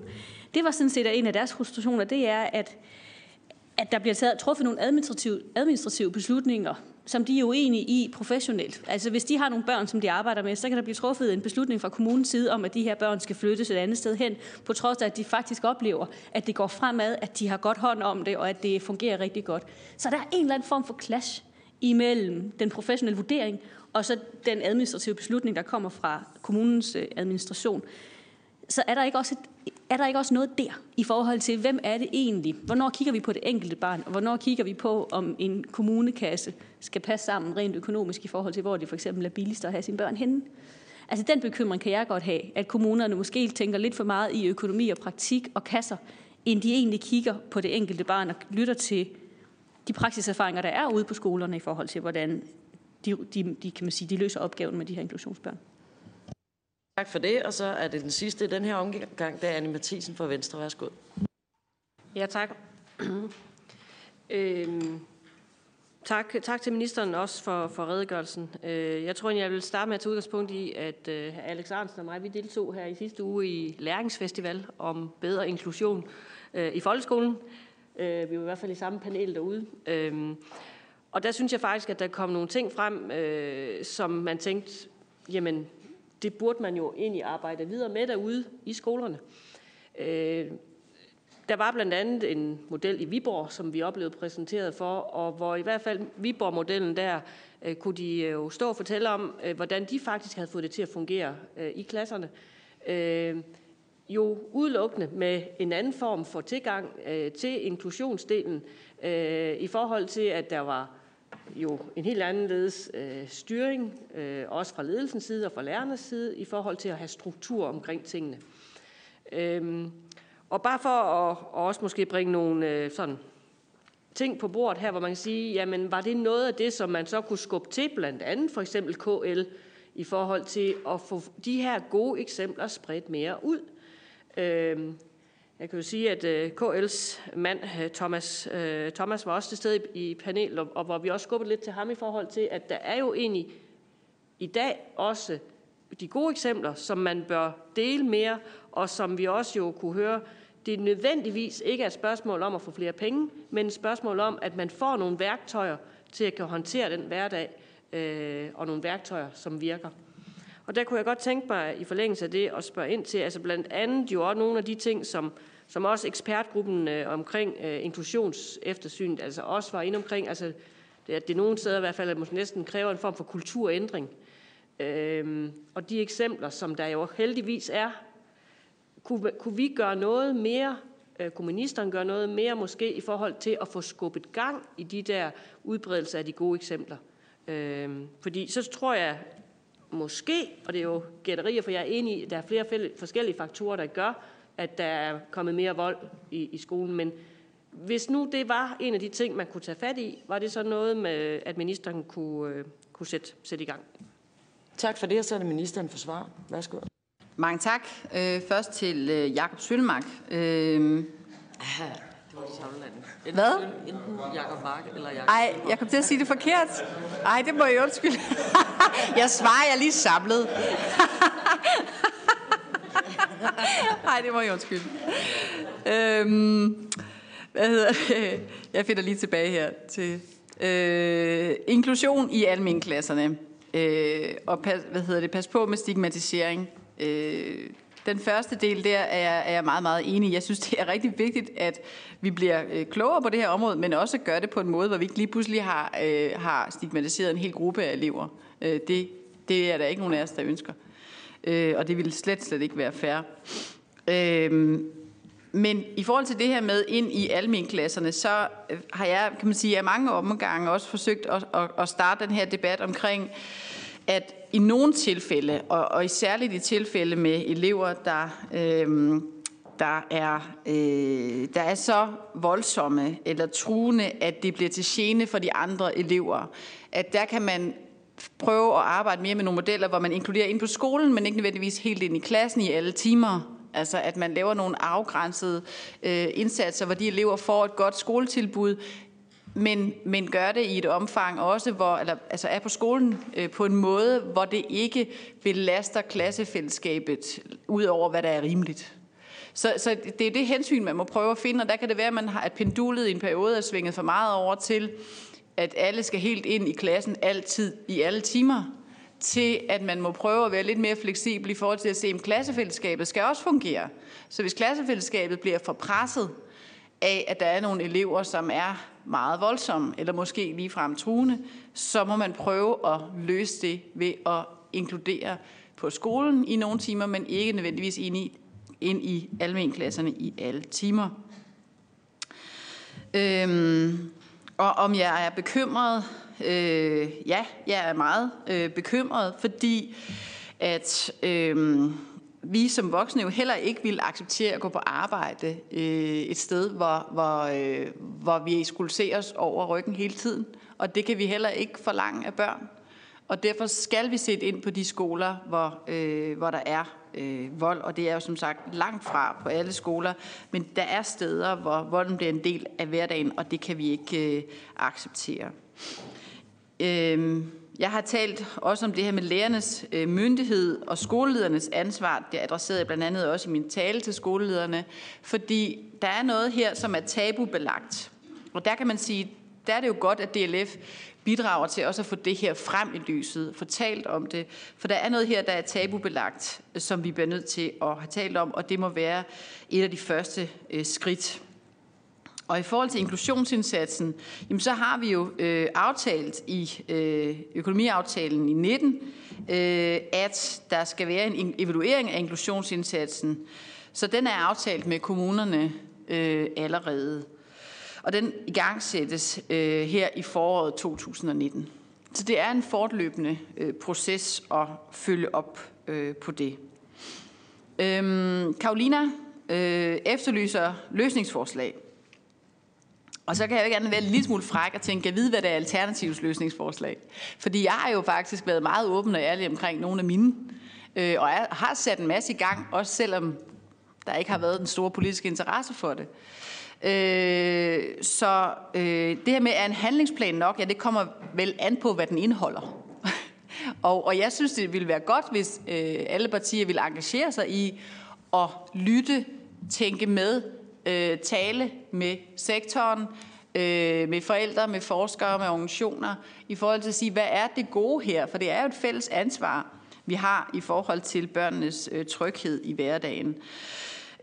det var sådan set en af deres frustrationer, det er, at, at der bliver taget, truffet nogle administrative, administrative beslutninger som de er uenige i professionelt. Altså hvis de har nogle børn, som de arbejder med, så kan der blive truffet en beslutning fra kommunens side om, at de her børn skal flyttes et andet sted hen, på trods af, at de faktisk oplever, at det går fremad, at de har godt hånd om det, og at det fungerer rigtig godt. Så der er en eller anden form for clash imellem den professionelle vurdering og så den administrative beslutning, der kommer fra kommunens øh, administration. Så er der ikke også et er der ikke også noget der i forhold til, hvem er det egentlig? Hvornår kigger vi på det enkelte barn, og hvornår kigger vi på, om en kommunekasse skal passe sammen rent økonomisk i forhold til, hvor det for eksempel er billigst at have sine børn henne? Altså den bekymring kan jeg godt have, at kommunerne måske tænker lidt for meget i økonomi og praktik og kasser, end de egentlig kigger på det enkelte barn og lytter til de praksiserfaringer, der er ude på skolerne i forhold til, hvordan de, de, de, kan man sige, de løser opgaven med de her inklusionsbørn. Tak for det, og så er det den sidste i den her omgang, der er Anne Mathisen fra Venstre. Værsgo. Ja, tak. øhm, tak, tak til ministeren også for, for redegørelsen. Øh, jeg tror, jeg vil starte med at tage udgangspunkt i, at øh, Alex Arnsen og mig, vi deltog her i sidste uge i Læringsfestival om bedre inklusion øh, i folkeskolen. Øh, vi var i hvert fald i samme panel derude. Øh, og der synes jeg faktisk, at der kom nogle ting frem, øh, som man tænkte, jamen, det burde man jo egentlig arbejde videre med derude i skolerne. Øh, der var blandt andet en model i Viborg, som vi oplevede præsenteret for, og hvor i hvert fald Viborg-modellen der, øh, kunne de øh, jo stå og fortælle om, øh, hvordan de faktisk havde fået det til at fungere øh, i klasserne. Øh, jo udelukkende med en anden form for tilgang øh, til inklusionsdelen, øh, i forhold til, at der var jo en helt anderledes øh, styring, øh, også fra ledelsens side og fra lærernes side, i forhold til at have struktur omkring tingene. Øhm, og bare for at, og også måske bringe nogle øh, sådan ting på bordet her, hvor man kan sige, jamen var det noget af det, som man så kunne skubbe til, blandt andet for eksempel KL, i forhold til at få de her gode eksempler spredt mere ud. Øhm, jeg kan jo sige, at øh, KL's mand, øh, Thomas, øh, Thomas, var også til stede i, panelet, og, hvor vi også skubbede lidt til ham i forhold til, at der er jo egentlig i dag også de gode eksempler, som man bør dele mere, og som vi også jo kunne høre, det nødvendigvis ikke er et spørgsmål om at få flere penge, men et spørgsmål om, at man får nogle værktøjer til at kunne håndtere den hverdag, øh, og nogle værktøjer, som virker. Og der kunne jeg godt tænke mig i forlængelse af det at spørge ind til, altså blandt andet jo også nogle af de ting, som, som også ekspertgruppen øh, omkring øh, inklusionseftersynet altså også var inde omkring, altså det, det nogle steder i hvert fald at måske næsten kræver en form for kulturændring. Øhm, og de eksempler, som der jo heldigvis er, kunne, kunne vi gøre noget mere, øh, kunne ministeren gøre noget mere måske i forhold til at få skubbet gang i de der udbredelser af de gode eksempler? Øhm, fordi så tror jeg måske, og det er jo gætterier, for jeg er enig i, at der er flere forskellige faktorer, der gør, at der er kommet mere vold i, i skolen, men hvis nu det var en af de ting, man kunne tage fat i, var det så noget, med, at ministeren kunne, øh, kunne sætte, sætte i gang? Tak for det, og så er det ministeren for svar. Værsgo. Mange tak. Øh, først til øh, Jakob Sølmark. Øh, Hvad? Enten Jakob Mark eller Jakob Ej, jeg kom til at sige det forkert. Ej, det må jeg undskylde. jeg svarer, jeg lige samlet. Ej, det må jeg undskylde. Øhm, hvad hedder det? Jeg finder lige tilbage her til øh, inklusion i almenklasserne. Øh, og pas, hvad hedder det? Pas på med stigmatisering. Øh, den første del der er jeg, er jeg meget, meget enig. Jeg synes, det er rigtig vigtigt, at vi bliver øh, klogere på det her område, men også gør det på en måde, hvor vi ikke lige pludselig har, øh, har stigmatiseret en hel gruppe af elever. Øh, det, det er der ikke nogen af os, der ønsker. Øh, og det ville slet, slet ikke være fair. Øh, men i forhold til det her med ind i almenklasserne, så øh, har jeg, kan man sige, af mange omgange også forsøgt at, at, at starte den her debat omkring, at i nogle tilfælde, og, og i særligt i tilfælde med elever, der, øh, der, er, øh, der er så voldsomme eller truende, at det bliver til gene for de andre elever, at der kan man prøve at arbejde mere med nogle modeller, hvor man inkluderer ind på skolen, men ikke nødvendigvis helt ind i klassen i alle timer. Altså at man laver nogle afgrænsede øh, indsatser, hvor de elever får et godt skoletilbud, men, men gør det i et omfang også, hvor, eller, altså er på skolen øh, på en måde, hvor det ikke belaster klassefællesskabet ud over, hvad der er rimeligt. Så, så det er det hensyn, man må prøve at finde, og der kan det være, at man har, at pendulet i en periode er svinget for meget over til, at alle skal helt ind i klassen altid i alle timer, til at man må prøve at være lidt mere fleksibel i forhold til at se, at klassefællesskabet skal også fungere. Så hvis klassefællesskabet bliver for presset af, at der er nogle elever, som er meget voldsomme, eller måske ligefrem truende, så må man prøve at løse det ved at inkludere på skolen i nogle timer, men ikke nødvendigvis ind i, ind i almenklasserne i alle timer. Øhm, og om jeg er bekymret, øh, ja, jeg er meget øh, bekymret, fordi at øh, vi som voksne jo heller ikke vil acceptere at gå på arbejde øh, et sted, hvor, hvor, øh, hvor vi skulle se os over ryggen hele tiden. Og det kan vi heller ikke forlange af børn. Og derfor skal vi sætte ind på de skoler, hvor, øh, hvor der er øh, vold, og det er jo som sagt langt fra på alle skoler, men der er steder, hvor volden bliver en del af hverdagen, og det kan vi ikke øh, acceptere. Øh, jeg har talt også om det her med lærernes øh, myndighed og skoleledernes ansvar. Det adresserede jeg blandt andet også i min tale til skolelederne, fordi der er noget her, som er tabubelagt. Og der kan man sige, der er det jo godt, at DLF bidrager til også at få det her frem i lyset, fortalt om det. For der er noget her, der er tabubelagt, som vi bliver nødt til at have talt om, og det må være et af de første øh, skridt. Og i forhold til inklusionsindsatsen, jamen så har vi jo øh, aftalt i øh, økonomiaftalen i 19, øh, at der skal være en evaluering af inklusionsindsatsen. Så den er aftalt med kommunerne øh, allerede. Og den i gang sættes øh, her i foråret 2019. Så det er en fortløbende øh, proces at følge op øh, på det. Øhm, Karolina øh, efterlyser løsningsforslag. Og så kan jeg jo gerne være en lille smule fræk og tænke, jeg ved, hvad der er alternativs løsningsforslag. Fordi jeg har jo faktisk været meget åben og ærlig omkring nogle af mine. Øh, og jeg har sat en masse i gang, også selvom der ikke har været den store politiske interesse for det. Øh, så øh, det her med, er en handlingsplan nok? Ja, det kommer vel an på, hvad den indeholder. og, og jeg synes, det ville være godt, hvis øh, alle partier ville engagere sig i at lytte tænke med, øh, tale med sektoren, øh, med forældre, med forskere, med organisationer, i forhold til at sige, hvad er det gode her? For det er jo et fælles ansvar, vi har i forhold til børnenes øh, tryghed i hverdagen. Øh,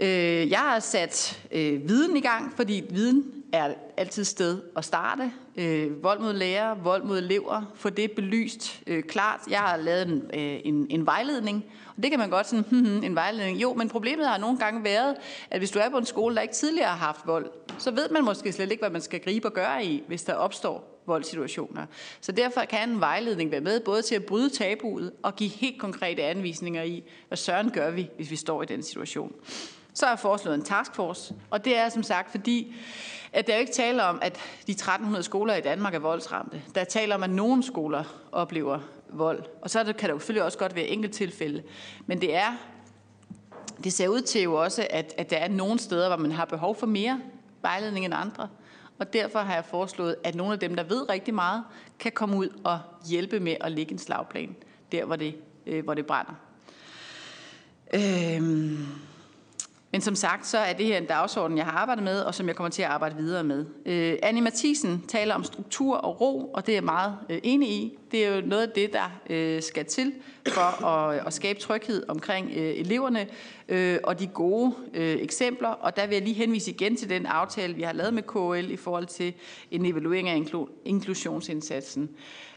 Øh, jeg har sat øh, viden i gang, fordi viden er altid sted at starte. Øh, vold mod lærere, vold mod elever, få det belyst øh, klart. Jeg har lavet en, øh, en, en vejledning, og det kan man godt sådan, hmm, hmm, en vejledning. Jo, men problemet har nogle gange været, at hvis du er på en skole, der ikke tidligere har haft vold, så ved man måske slet ikke, hvad man skal gribe og gøre i, hvis der opstår voldsituationer. Så derfor kan en vejledning være med, både til at bryde tabuet og give helt konkrete anvisninger i, hvad søren gør vi, hvis vi står i den situation. Så har jeg foreslået en taskforce, og det er som sagt fordi, at der jo ikke taler om, at de 1300 skoler i Danmark er voldsramte. Der taler om, at nogle skoler oplever vold. Og så kan der jo selvfølgelig også godt være enkelt tilfælde. Men det er det ser ud til jo også, at, at der er nogle steder, hvor man har behov for mere vejledning end andre. Og derfor har jeg foreslået, at nogle af dem, der ved rigtig meget, kan komme ud og hjælpe med at lægge en slagplan, der hvor det, øh, hvor det brænder. Øhm men som sagt, så er det her en dagsorden, jeg har arbejdet med, og som jeg kommer til at arbejde videre med. Øh, Annie Mathisen taler om struktur og ro, og det er jeg meget øh, enig i. Det er jo noget af det, der øh, skal til for at, øh, at skabe tryghed omkring øh, eleverne øh, og de gode øh, eksempler. Og der vil jeg lige henvise igen til den aftale, vi har lavet med KL i forhold til en evaluering af inklusionsindsatsen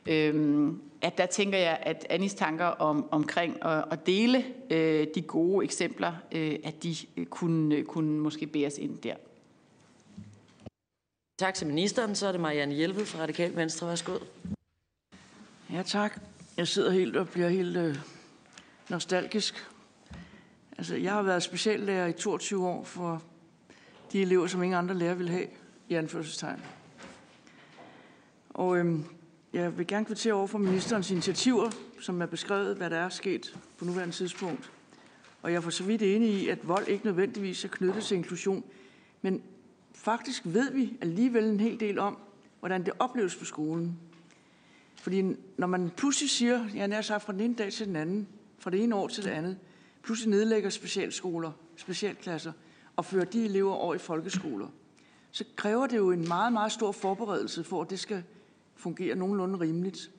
Øh, at der tænker jeg, at Annis tanker om, omkring at, at dele øh, de gode eksempler, øh, at de øh, kunne, kunne måske bæres ind der. Tak til ministeren. Så er det Marianne Hjelved fra Radikal Venstre. Værsgo. Ja, tak. Jeg sidder helt og bliver helt øh, nostalgisk. Altså, jeg har været speciallærer i 22 år for de elever, som ingen andre lærer vil have, i anførselstegn. Og øhm, jeg vil gerne kvittere over for ministerens initiativer, som er beskrevet, hvad der er sket på nuværende tidspunkt. Og jeg er for så vidt enig i, at vold ikke nødvendigvis er knyttet til inklusion. Men faktisk ved vi alligevel en hel del om, hvordan det opleves på skolen. Fordi når man pludselig siger, jeg nær sagt fra den ene dag til den anden, fra det ene år til det andet, pludselig nedlægger specialskoler, specialklasser, og fører de elever over i folkeskoler, så kræver det jo en meget, meget stor forberedelse for, at det skal fungerer nogenlunde rimeligt.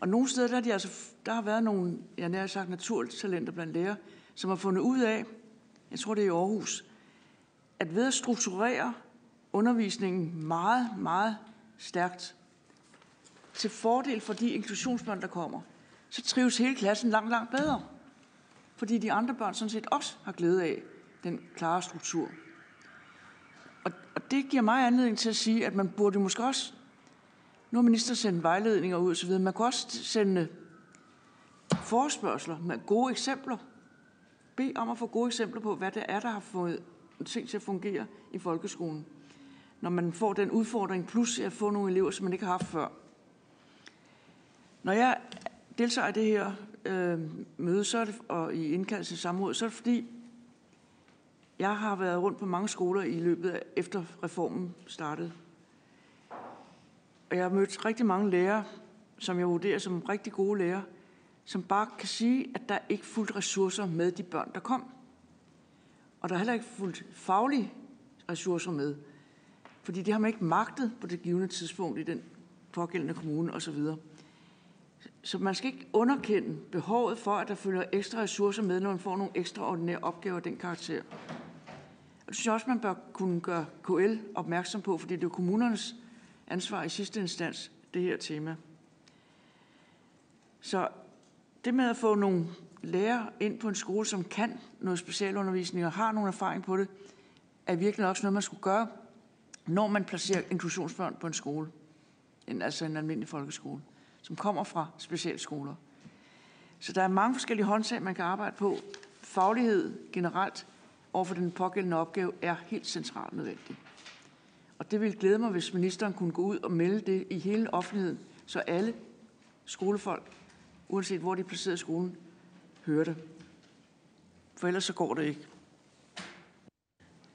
Og nogle steder, der, er de altså, der har været nogle, jeg nær sagt, naturtalenter blandt lærere, som har fundet ud af, jeg tror det er i Aarhus, at ved at strukturere undervisningen meget, meget stærkt, til fordel for de inklusionsbørn, der kommer, så trives hele klassen langt, langt bedre. Fordi de andre børn sådan set også har glæde af den klare struktur. Og, og det giver mig anledning til at sige, at man burde måske også nu har minister sendt vejledninger ud osv. Man kunne også sende forespørgseler med gode eksempler. Bed om at få gode eksempler på, hvad det er, der har fået ting til at fungere i folkeskolen. Når man får den udfordring, plus at få nogle elever, som man ikke har haft før. Når jeg deltager i det her øh, møde så er det, og i indkaldelse til samråd, så er det fordi, jeg har været rundt på mange skoler i løbet af efter reformen startede og jeg har mødt rigtig mange lærere, som jeg vurderer som rigtig gode lærere, som bare kan sige, at der ikke er fuldt ressourcer med de børn, der kom. Og der er heller ikke fuldt faglige ressourcer med. Fordi det har man ikke magtet på det givende tidspunkt i den pågældende kommune osv. Så man skal ikke underkende behovet for, at der følger ekstra ressourcer med, når man får nogle ekstraordinære opgaver af den karakter. Og det synes jeg også, man bør kunne gøre KL opmærksom på, fordi det er kommunernes ansvar i sidste instans, det her tema. Så det med at få nogle lærere ind på en skole, som kan noget specialundervisning og har nogle erfaring på det, er virkelig også noget, man skulle gøre, når man placerer inklusionsbørn på en skole, en, altså en almindelig folkeskole, som kommer fra specialskoler. Så der er mange forskellige håndtag, man kan arbejde på. Faglighed generelt overfor den pågældende opgave er helt centralt nødvendig. Og det ville glæde mig, hvis ministeren kunne gå ud og melde det i hele offentligheden, så alle skolefolk, uanset hvor de er placeret i skolen, hører det. For ellers så går det ikke.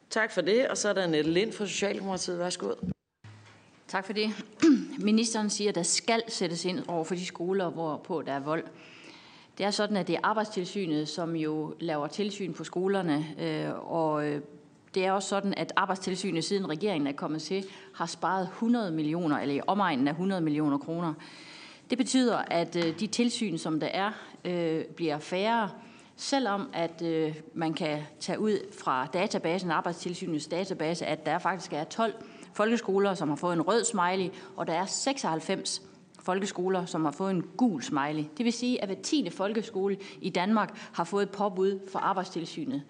Tak for det, og så er der Annette Lind fra Socialdemokratiet. Værsgo. Tak for det. Ministeren siger, at der skal sættes ind over for de skoler, hvor på der er vold. Det er sådan, at det er arbejdstilsynet, som jo laver tilsyn på skolerne, øh, og øh, det er også sådan, at arbejdstilsynet, siden regeringen er kommet til, har sparet 100 millioner, eller i omegnen af 100 millioner kroner. Det betyder, at øh, de tilsyn, som der er, øh, bliver færre, selvom at øh, man kan tage ud fra databasen, arbejdstilsynets database, at der faktisk er 12 folkeskoler, som har fået en rød smiley, og der er 96 folkeskoler, som har fået en gul smiley. Det vil sige, at hver tiende folkeskole i Danmark har fået et påbud fra arbejdstilsynet.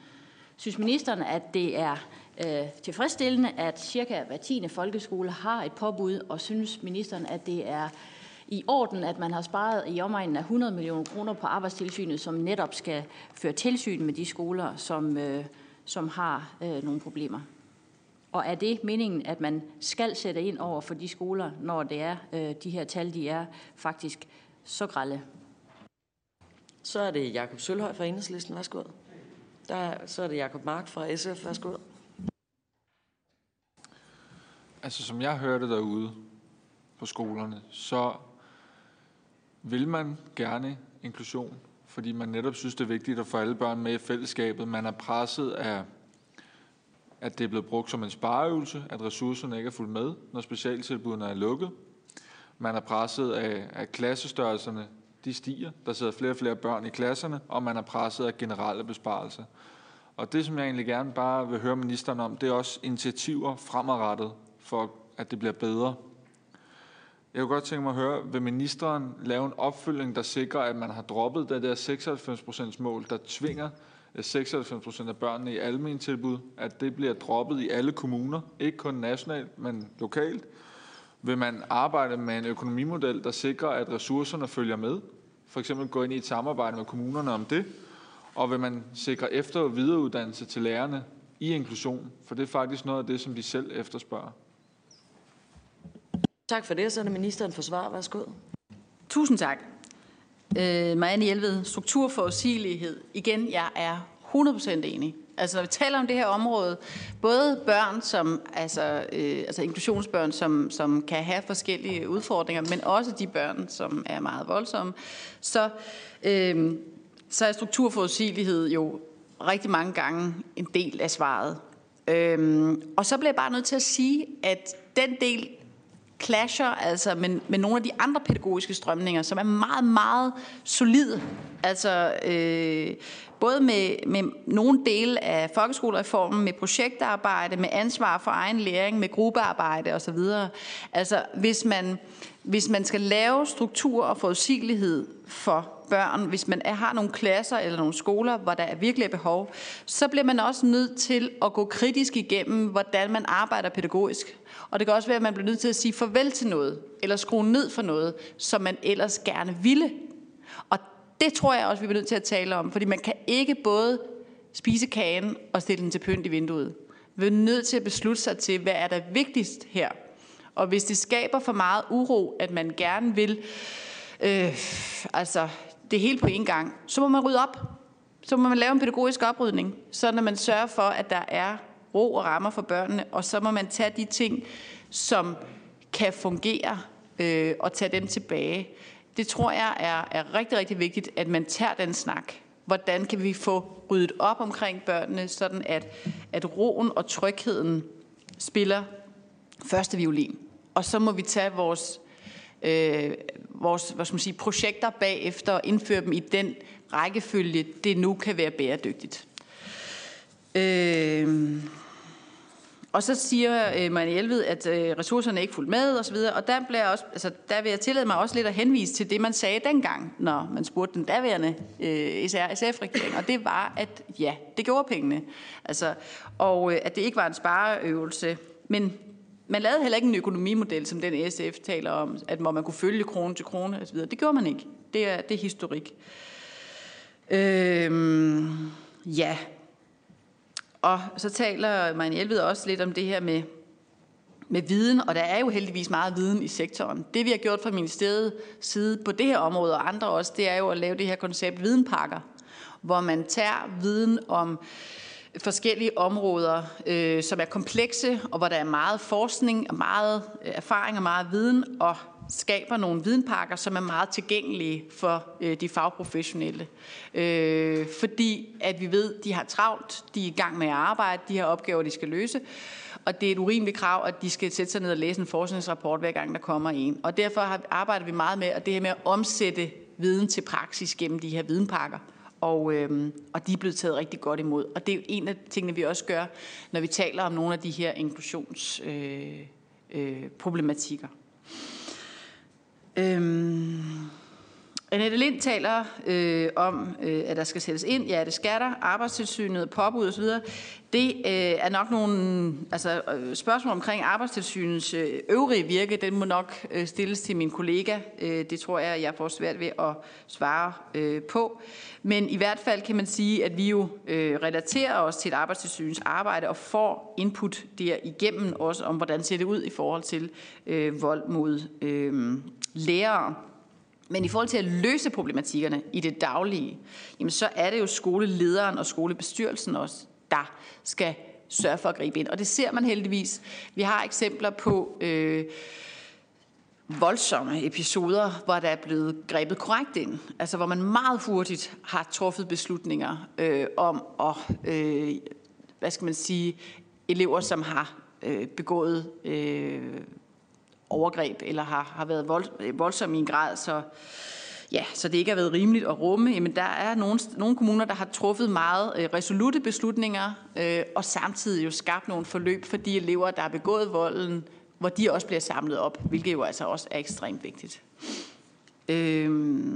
Synes ministeren, at det er øh, tilfredsstillende, at cirka hver tiende folkeskole har et påbud, og synes ministeren, at det er i orden, at man har sparet i omegnen af 100 millioner kroner på arbejdstilsynet, som netop skal føre tilsyn med de skoler, som, øh, som har øh, nogle problemer? Og er det meningen, at man skal sætte ind over for de skoler, når det er øh, de her tal, de er faktisk så grælde? Så er det Jakob Sølhøj fra Enhedslisten. Værsgo. Der, så er det Jakob Mark fra SF. Værsgo. Altså, som jeg hørte derude på skolerne, så vil man gerne inklusion, fordi man netop synes, det er vigtigt at få alle børn med i fællesskabet. Man er presset af at det er blevet brugt som en spareøvelse, at ressourcerne ikke er fuldt med, når specialtilbudene er lukket. Man er presset af, at klassestørrelserne de stiger. Der sidder flere og flere børn i klasserne, og man er presset af generelle besparelser. Og det, som jeg egentlig gerne bare vil høre ministeren om, det er også initiativer fremadrettet for, at det bliver bedre. Jeg kunne godt tænke mig at høre, vil ministeren lave en opfølging, der sikrer, at man har droppet det der 96% mål, der tvinger øh, 96 procent af børnene i almen tilbud, at det bliver droppet i alle kommuner, ikke kun nationalt, men lokalt. Vil man arbejde med en økonomimodel, der sikrer, at ressourcerne følger med? For eksempel gå ind i et samarbejde med kommunerne om det? Og vil man sikre efter- og videreuddannelse til lærerne i inklusion? For det er faktisk noget af det, som de selv efterspørger. Tak for det. Så er det ministeren for svar. Værsgo. Tusind tak. Øh, Marianne Hjelved, strukturforudsigelighed. Igen, jeg er 100% enig. Altså når vi taler om det her område, både børn, som, altså, øh, altså inklusionsbørn, som, som kan have forskellige udfordringer, men også de børn, som er meget voldsomme, så, øh, så er strukturforudsigelighed jo rigtig mange gange en del af svaret. Øh, og så bliver jeg bare nødt til at sige, at den del clasher altså med, med nogle af de andre pædagogiske strømninger, som er meget, meget solide. Altså øh, både med, med nogle dele af folkeskolereformen, med projektarbejde, med ansvar for egen læring, med gruppearbejde osv. Altså hvis man, hvis man skal lave struktur og forudsigelighed for børn, hvis man har nogle klasser eller nogle skoler, hvor der er virkelig behov, så bliver man også nødt til at gå kritisk igennem, hvordan man arbejder pædagogisk. Og det kan også være, at man bliver nødt til at sige farvel til noget, eller skrue ned for noget, som man ellers gerne ville. Og det tror jeg også, vi bliver nødt til at tale om, fordi man kan ikke både spise kagen og stille den til pynt i vinduet. Vi er nødt til at beslutte sig til, hvad er der vigtigst her. Og hvis det skaber for meget uro, at man gerne vil øh, altså det hele på en gang, så må man rydde op. Så må man lave en pædagogisk oprydning, så når man sørger for, at der er ro og rammer for børnene, og så må man tage de ting, som kan fungere, øh, og tage dem tilbage. Det tror jeg er, er rigtig, rigtig vigtigt, at man tager den snak. Hvordan kan vi få ryddet op omkring børnene, sådan at, at roen og trygheden spiller første violin. Og så må vi tage vores, øh, vores hvad skal man sige, projekter bagefter og indføre dem i den rækkefølge, det nu kan være bæredygtigt. Øh, og så siger øh, Marianne Elved, at øh, ressourcerne er ikke fuldt med osv., og der, bliver også, altså, der vil jeg tillade mig også lidt at henvise til det, man sagde dengang, når man spurgte den daværende øh, SR-SF-regering, og det var, at ja, det gjorde pengene. Altså, og øh, at det ikke var en spareøvelse, men man lavede heller ikke en økonomimodel, som den SF taler om, at hvor man kunne følge krone til krone osv. Det gjorde man ikke. Det er, det er historik. Øh, ja, og så taler Marianne Hjelved også lidt om det her med, med viden, og der er jo heldigvis meget viden i sektoren. Det vi har gjort fra ministeriet side på det her område, og andre også, det er jo at lave det her koncept videnpakker, hvor man tager viden om forskellige områder, øh, som er komplekse, og hvor der er meget forskning, og meget øh, erfaring og meget viden, og skaber nogle videnpakker, som er meget tilgængelige for øh, de fagprofessionelle. Øh, fordi at vi ved, de har travlt, de er i gang med at arbejde, de har opgaver, de skal løse, og det er et urimeligt krav, at de skal sætte sig ned og læse en forskningsrapport, hver gang der kommer en. Og derfor har, arbejder vi meget med at det her med at omsætte viden til praksis gennem de her videnpakker. Og, øhm, og de er blevet taget rigtig godt imod. Og det er en af tingene, vi også gør, når vi taler om nogle af de her inklusionsproblematikker. Øh, øh, øhm, Annette Lind taler øh, om, øh, at der skal sættes ind. Ja, det skal der. Arbejdstilsynet, påbud osv. Det øh, er nok nogle altså, øh, spørgsmål omkring arbejdstilsynets øh, øvrige virke. Den må nok øh, stilles til min kollega. Øh, det tror jeg, jeg får svært ved at svare øh, på. Men i hvert fald kan man sige, at vi jo øh, relaterer os til arbejdstilsynets arbejde og får input der igennem også om, hvordan ser det ud i forhold til øh, vold mod øh, lærere. Men i forhold til at løse problematikkerne i det daglige, jamen så er det jo skolelederen og skolebestyrelsen også, der skal sørge for at gribe ind. Og det ser man heldigvis. Vi har eksempler på øh, voldsomme episoder, hvor der er blevet grebet korrekt ind. Altså hvor man meget hurtigt har truffet beslutninger øh, om at, øh, hvad skal man sige, elever, som har øh, begået øh, overgreb, eller har, har været vold, øh, voldsomme i en grad, så, ja, så det ikke har været rimeligt at rumme. Jamen, der er nogle, nogle kommuner, der har truffet meget øh, resolute beslutninger, øh, og samtidig jo skabt nogle forløb for de elever, der har begået volden, hvor de også bliver samlet op, hvilket jo altså også er ekstremt vigtigt. Øh,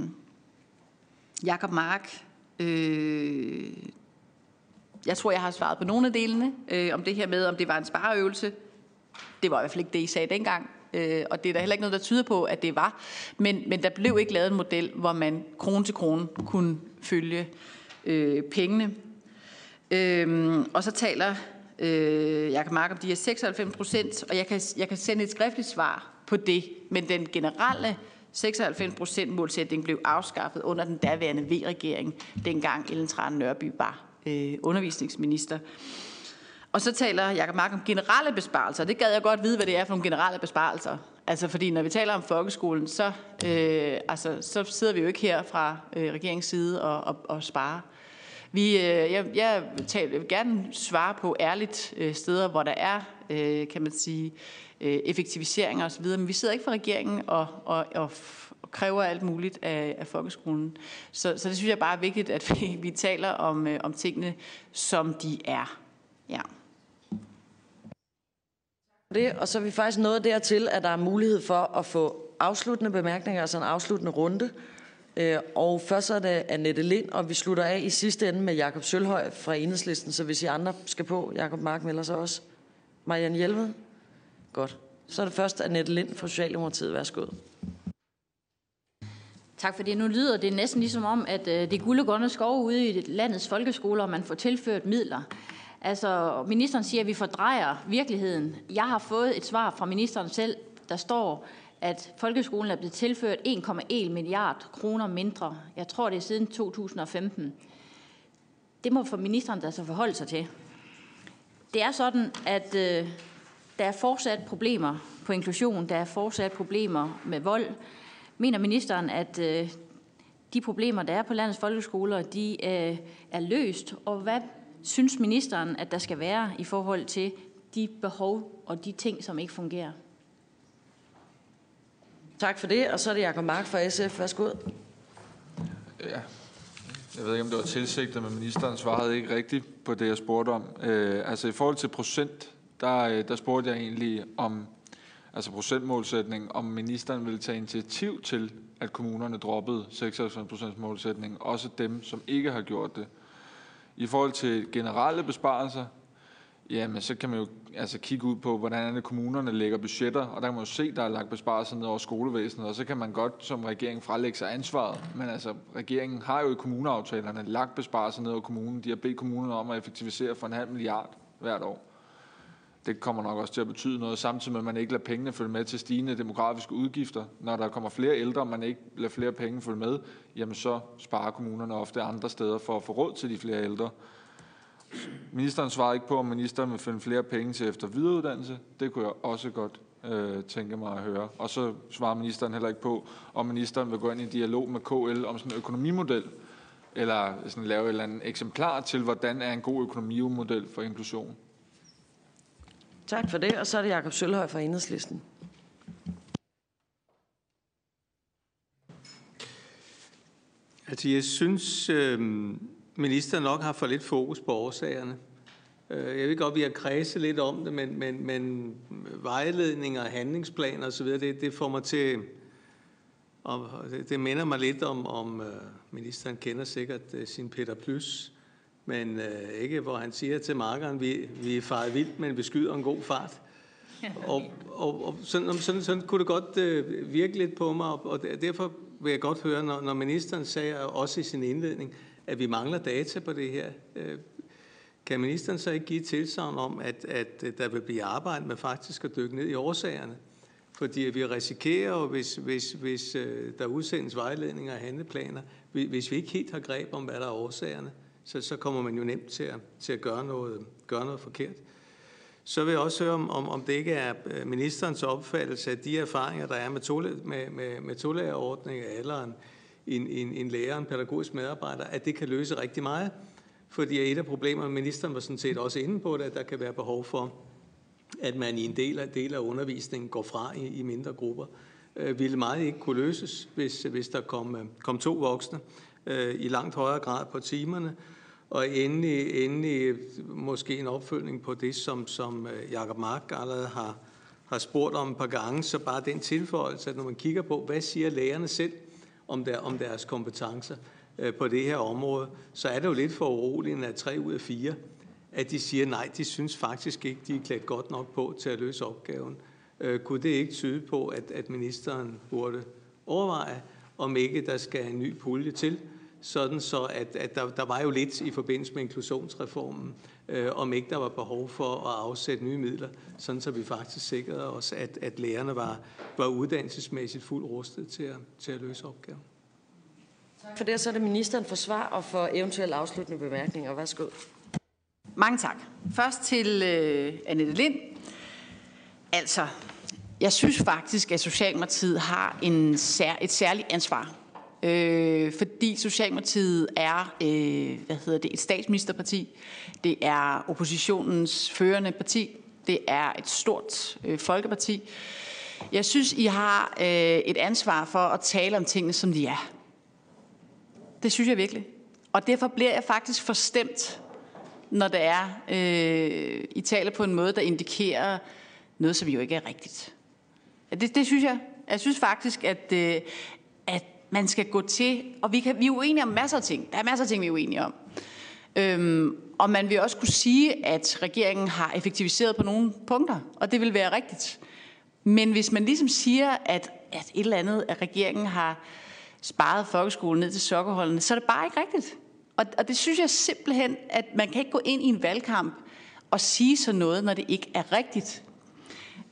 Jakob Mark, øh, jeg tror, jeg har svaret på nogle af delene, øh, om det her med, om det var en spareøvelse. Det var i hvert fald ikke det, I sagde dengang øh, og det er der heller ikke noget, der tyder på, at det var. Men, men der blev ikke lavet en model, hvor man krone til krone kunne følge øh, pengene. Øh, og så taler øh, Jakob Mark om de her 96 procent, og jeg kan, jeg kan sende et skriftligt svar på det, men den generelle 96 procent målsætning blev afskaffet under den daværende V-regering, dengang Ellen Trane Nørby var øh, undervisningsminister. Og så taler Jacob Mark om generelle besparelser. Det gad jeg godt vide, hvad det er for nogle generelle besparelser. Altså fordi når vi taler om folkeskolen, så, øh, altså, så sidder vi jo ikke her fra øh, regeringens side og, og, og sparer. Vi, øh, jeg, jeg, taler, jeg vil gerne svare på ærligt øh, steder, hvor der er, øh, kan man sige, øh, effektiviseringer osv., men vi sidder ikke fra regeringen og, og, og, og kræver alt muligt af, af folkeskolen. Så, så det synes jeg bare er vigtigt, at vi, vi taler om, øh, om tingene, som de er. Ja det, og så er vi faktisk nået dertil, at der er mulighed for at få afsluttende bemærkninger, altså en afsluttende runde. Øh, og først er det Annette Lind, og vi slutter af i sidste ende med Jakob Sølhøj fra Enhedslisten, så hvis I andre skal på, Jakob Mark melder sig også. Marianne Hjelved? Godt. Så er det først Annette Lind fra Socialdemokratiet. Værsgo. Tak for det. Nu lyder det næsten ligesom om, at øh, det er guld og grønne ude i landets folkeskoler, og man får tilført midler. Altså, ministeren siger, at vi fordrejer virkeligheden. Jeg har fået et svar fra ministeren selv, der står, at folkeskolen er blevet tilført 1,1 milliard kroner mindre. Jeg tror, det er siden 2015. Det må for ministeren der så forholde sig til. Det er sådan, at øh, der er fortsat problemer på inklusion, der er fortsat problemer med vold. Mener ministeren, at øh, de problemer, der er på landets folkeskoler, de øh, er løst, og hvad synes ministeren, at der skal være i forhold til de behov og de ting, som ikke fungerer? Tak for det, og så er det Jacob Mark fra SF. Værsgo. Ja, jeg ved ikke, om det var tilsigtet, men ministeren svarede ikke rigtigt på det, jeg spurgte om. Øh, altså i forhold til procent, der, øh, der spurgte jeg egentlig om altså procentmålsætning, om ministeren ville tage initiativ til, at kommunerne droppede 96 målsætning, også dem, som ikke har gjort det. I forhold til generelle besparelser, jamen så kan man jo altså kigge ud på, hvordan kommunerne lægger budgetter, og der kan man jo se, der er lagt besparelser ned over skolevæsenet, og så kan man godt som regering frelægge sig ansvaret. Men altså, regeringen har jo i kommuneaftalerne lagt besparelser ned over kommunen. De har bedt kommunerne om at effektivisere for en halv milliard hvert år. Det kommer nok også til at betyde noget, samtidig med, at man ikke lader pengene følge med til stigende demografiske udgifter. Når der kommer flere ældre, og man ikke lader flere penge følge med, jamen så sparer kommunerne ofte andre steder for at få råd til de flere ældre. Ministeren svarede ikke på, om ministeren vil finde flere penge til efter videreuddannelse. Det kunne jeg også godt øh, tænke mig at høre. Og så svarer ministeren heller ikke på, om ministeren vil gå ind i dialog med KL om sådan en økonomimodel, eller sådan lave et eller andet eksemplar til, hvordan er en god økonomimodel for inklusion. Tak for det, og så er det Jakob Sølhøj fra Enhedslisten. Altså, jeg synes, øh, ministeren nok har for lidt fokus på årsagerne. Øh, jeg ved godt, vi har kredset lidt om det, men, men, men vejledninger, handlingsplaner osv., det, det får mig til... Og det, det minder mig lidt om, om øh, ministeren kender sikkert øh, sin Peter Plus, men uh, ikke hvor han siger til markeren, vi, vi er faret vildt, men vi skyder en god fart. og, og, og sådan, sådan, sådan kunne det godt uh, virke lidt på mig, og, derfor vil jeg godt høre, når, når ministeren sagde også i sin indledning, at vi mangler data på det her. Uh, kan ministeren så ikke give tilsavn om, at, at der vil blive arbejdet med faktisk at dykke ned i årsagerne? Fordi vi risikerer hvis, hvis, hvis øh, der udsendes vejledninger og handleplaner, hvis vi ikke helt har greb om, hvad der er årsagerne, så, så kommer man jo nemt til at, til at gøre, noget, gøre noget forkert. Så vil jeg også høre, om, om, om det ikke er øh, ministerens opfattelse, at de erfaringer, der er med, tole, med, med, med tolærerordninger eller en, en, en, en lærer, en pædagogisk medarbejder, at det kan løse rigtig meget. Fordi et af problemerne, ministeren var sådan set også inde på det, at der kan være behov for, at man i en del af, del af undervisningen går fra i, i mindre grupper, øh, ville meget ikke kunne løses, hvis, hvis der kom, øh, kom to voksne øh, i langt højere grad på timerne. Og endelig, endelig måske en opfølgning på det, som, som øh, Jacob Mark allerede har, har spurgt om et par gange, så bare den tilføjelse, at når man kigger på, hvad siger lærerne selv om, der, om deres kompetencer, Øh, på det her område, så er det jo lidt for uroligende, at tre ud af fire, at de siger nej, de synes faktisk ikke, de er klædt godt nok på til at løse opgaven. Øh, kunne det ikke tyde på, at, at ministeren burde overveje, om ikke der skal en ny pulje til, sådan så at, at der, der var jo lidt i forbindelse med inklusionsreformen, øh, om ikke der var behov for at afsætte nye midler, sådan så vi faktisk sikrede os, at, at lærerne var, var uddannelsesmæssigt fuldt rustet til at, til at løse opgaven. Tak for det, så er det ministeren for svar og for eventuelle afsluttende bemærkninger. Værsgo. Mange tak. Først til øh, Annette Lind. Altså, jeg synes faktisk, at Socialdemokratiet har en sær, et særligt ansvar. Øh, fordi Socialdemokratiet er øh, hvad hedder det, et statsministerparti. Det er oppositionens førende parti. Det er et stort øh, folkeparti. Jeg synes, I har øh, et ansvar for at tale om tingene, som de er. Det synes jeg virkelig. Og derfor bliver jeg faktisk forstemt, når det er, øh, I taler på en måde, der indikerer noget, som jo ikke er rigtigt. Det, det synes jeg. Jeg synes faktisk, at, øh, at man skal gå til, og vi, kan, vi er uenige om masser af ting. Der er masser af ting, vi er uenige om. Øhm, og man vil også kunne sige, at regeringen har effektiviseret på nogle punkter, og det vil være rigtigt. Men hvis man ligesom siger, at, at et eller andet, at regeringen har sparet folkeskolen ned til sokkerholdene, så er det bare ikke rigtigt. Og, og det synes jeg simpelthen, at man kan ikke gå ind i en valgkamp og sige sådan noget, når det ikke er rigtigt.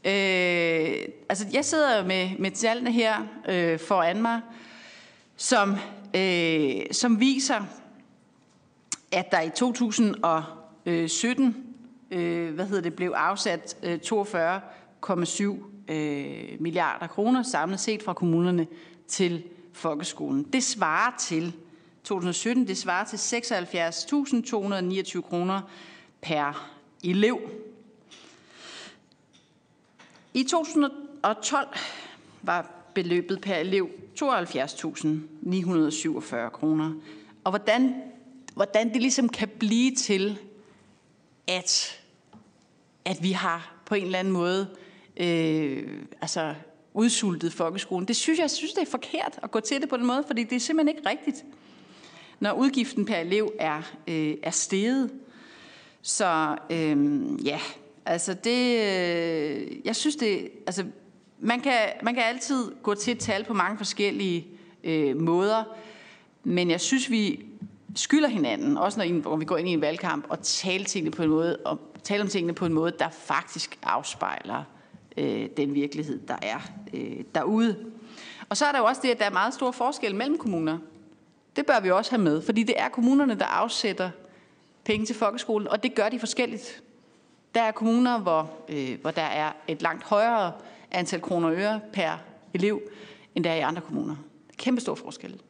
Øh, altså, jeg sidder med, med tallene her øh, foran mig, som, øh, som viser, at der i 2017 øh, hvad hedder det, blev afsat øh, 42,7 øh, milliarder kroner samlet set fra kommunerne til folkeskolen. Det svarer til 2017, det svarer til 76.229 kroner per elev. I 2012 var beløbet per elev 72.947 kroner. Og hvordan, hvordan det ligesom kan blive til, at, at vi har på en eller anden måde øh, altså udsultet folkeskolen. Det synes jeg, synes, det er forkert at gå til det på den måde, fordi det er simpelthen ikke rigtigt, når udgiften per elev er, øh, er steget. Så øh, ja, altså det, øh, jeg synes det, altså man kan, man kan altid gå til et tal på mange forskellige øh, måder, men jeg synes, vi skylder hinanden, også når, når vi går ind i en valgkamp, og tale, tingene på en måde, og tale om tingene på en måde, der faktisk afspejler øh, den virkelighed, der er øh, derude. Og så er der jo også det, at der er meget stor forskel mellem kommuner. Det bør vi også have med, fordi det er kommunerne, der afsætter penge til folkeskolen, og det gør de forskelligt. Der er kommuner, hvor, øh, hvor der er et langt højere antal kroner og øre per elev, end der er i andre kommuner. Kæmpe stor forskel.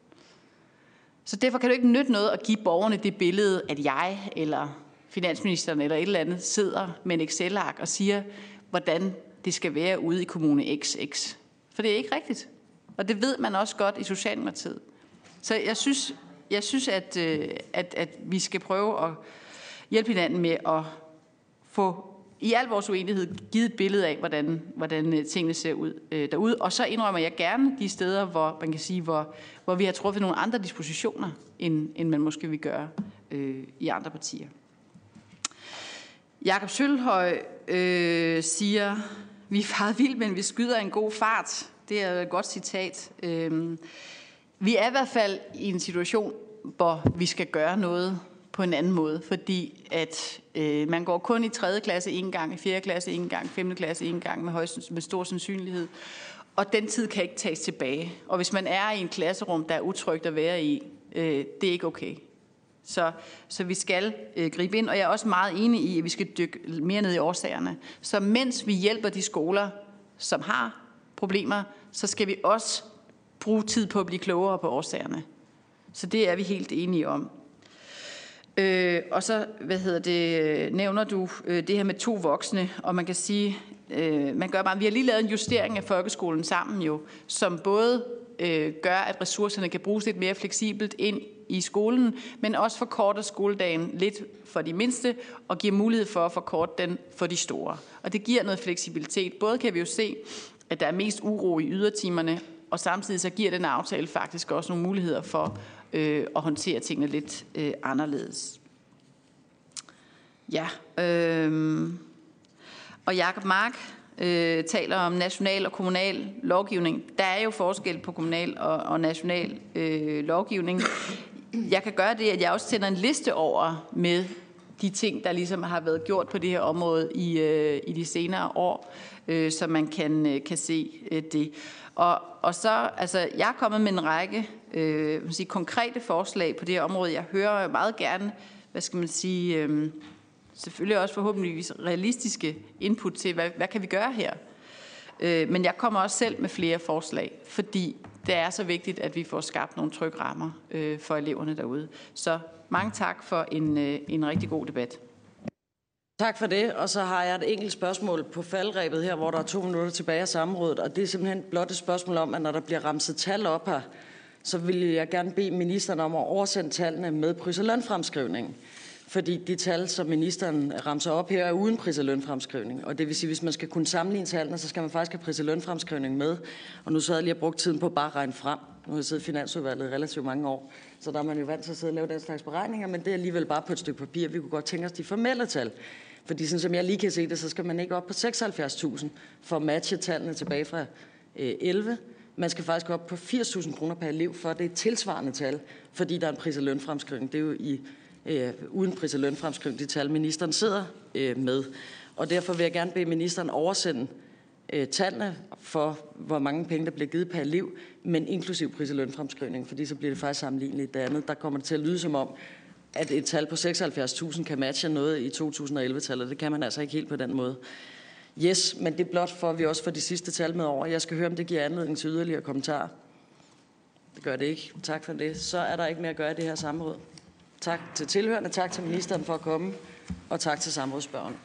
Så derfor kan det ikke nytte noget at give borgerne det billede, at jeg eller finansministeren eller et eller andet sidder med en Excel-ark og siger, hvordan det skal være ude i kommune XX. For det er ikke rigtigt. Og det ved man også godt i Socialdemokratiet. Så jeg synes, jeg synes at, øh, at, at vi skal prøve at hjælpe hinanden med at få i al vores uenighed givet et billede af, hvordan, hvordan øh, tingene ser ud øh, derude. Og så indrømmer jeg gerne de steder, hvor man kan sige, hvor, hvor vi har truffet nogle andre dispositioner, end, end man måske vil gøre øh, i andre partier. Jakob Sølhøj øh, siger, vi er faret vildt, men vi skyder en god fart. Det er et godt citat. Øh, vi er i hvert fald i en situation, hvor vi skal gøre noget på en anden måde, fordi at øh, man går kun i 3. klasse en gang, i 4. klasse en gang, 5. klasse en gang med, højst, med stor sandsynlighed. Og den tid kan ikke tages tilbage. Og hvis man er i en klasserum, der er utrygt at være i, øh, det er ikke okay. Så, så vi skal øh, gribe ind, og jeg er også meget enig i, at vi skal dykke mere ned i årsagerne. Så mens vi hjælper de skoler, som har problemer, så skal vi også bruge tid på at blive klogere på årsagerne. Så det er vi helt enige om. Øh, og så, hvad hedder det, nævner du øh, det her med to voksne, og man kan sige, øh, man gør bare, vi har lige lavet en justering af folkeskolen sammen jo, som både øh, gør, at ressourcerne kan bruges lidt mere fleksibelt ind i skolen, men også forkorter skoledagen lidt for de mindste, og giver mulighed for at forkorte den for de store. Og det giver noget fleksibilitet. Både kan vi jo se, at der er mest uro i ydertimerne, og samtidig så giver den aftale faktisk også nogle muligheder for øh, og håndtere tingene lidt øh, anderledes. Ja, øh, og Jakob Mark øh, taler om national og kommunal lovgivning. Der er jo forskel på kommunal og, og national øh, lovgivning. Jeg kan gøre det, at jeg også sender en liste over med de ting, der ligesom har været gjort på det her område i, øh, i de senere år, øh, så man kan, øh, kan se øh, det. Og, og så, altså, jeg er kommet med en række øh, sige, konkrete forslag på det her område. Jeg hører meget gerne, hvad skal man sige, øh, selvfølgelig også forhåbentligvis realistiske input til, hvad, hvad kan vi gøre her? Øh, men jeg kommer også selv med flere forslag, fordi det er så vigtigt, at vi får skabt nogle trygge rammer øh, for eleverne derude. Så mange tak for en, øh, en rigtig god debat. Tak for det. Og så har jeg et enkelt spørgsmål på faldrebet her, hvor der er to minutter tilbage af samrådet. Og det er simpelthen blot et spørgsmål om, at når der bliver ramset tal op her, så vil jeg gerne bede ministeren om at oversende tallene med pris- og lønfremskrivningen. Fordi de tal, som ministeren ramser op her, er uden pris- og lønfremskrivning. Og det vil sige, at hvis man skal kunne sammenligne tallene, så skal man faktisk have pris- og lønfremskrivning med. Og nu så jeg lige brugt tiden på bare at regne frem. Nu har jeg siddet i Finansudvalget i relativt mange år, så der er man jo vant til at sidde og lave den slags beregninger, men det er alligevel bare på et stykke papir. Vi kunne godt tænke os de formelle tal. Fordi sådan som jeg lige kan se det, så skal man ikke op på 76.000 for at matche tallene tilbage fra øh, 11. Man skal faktisk op på 80.000 kroner per elev, for det er et tilsvarende tal, fordi der er en pris- og lønfremskrivning. Det er jo i, øh, uden pris- og lønfremskrivning, de tal, ministeren sidder øh, med. Og derfor vil jeg gerne bede ministeren oversende øh, tallene for, hvor mange penge, der bliver givet per elev, men inklusiv pris- og lønfremskrivning, fordi så bliver det faktisk sammenligneligt. Det andet, der kommer det til at lyde som om, at et tal på 76.000 kan matche noget i 2011-tallet. Det kan man altså ikke helt på den måde. Yes, men det er blot for, at vi også får de sidste tal med over. Jeg skal høre, om det giver anledning til yderligere kommentarer. Det gør det ikke. Tak for det. Så er der ikke mere at gøre i det her samråd. Tak til tilhørende, tak til ministeren for at komme, og tak til samrådsspørgen.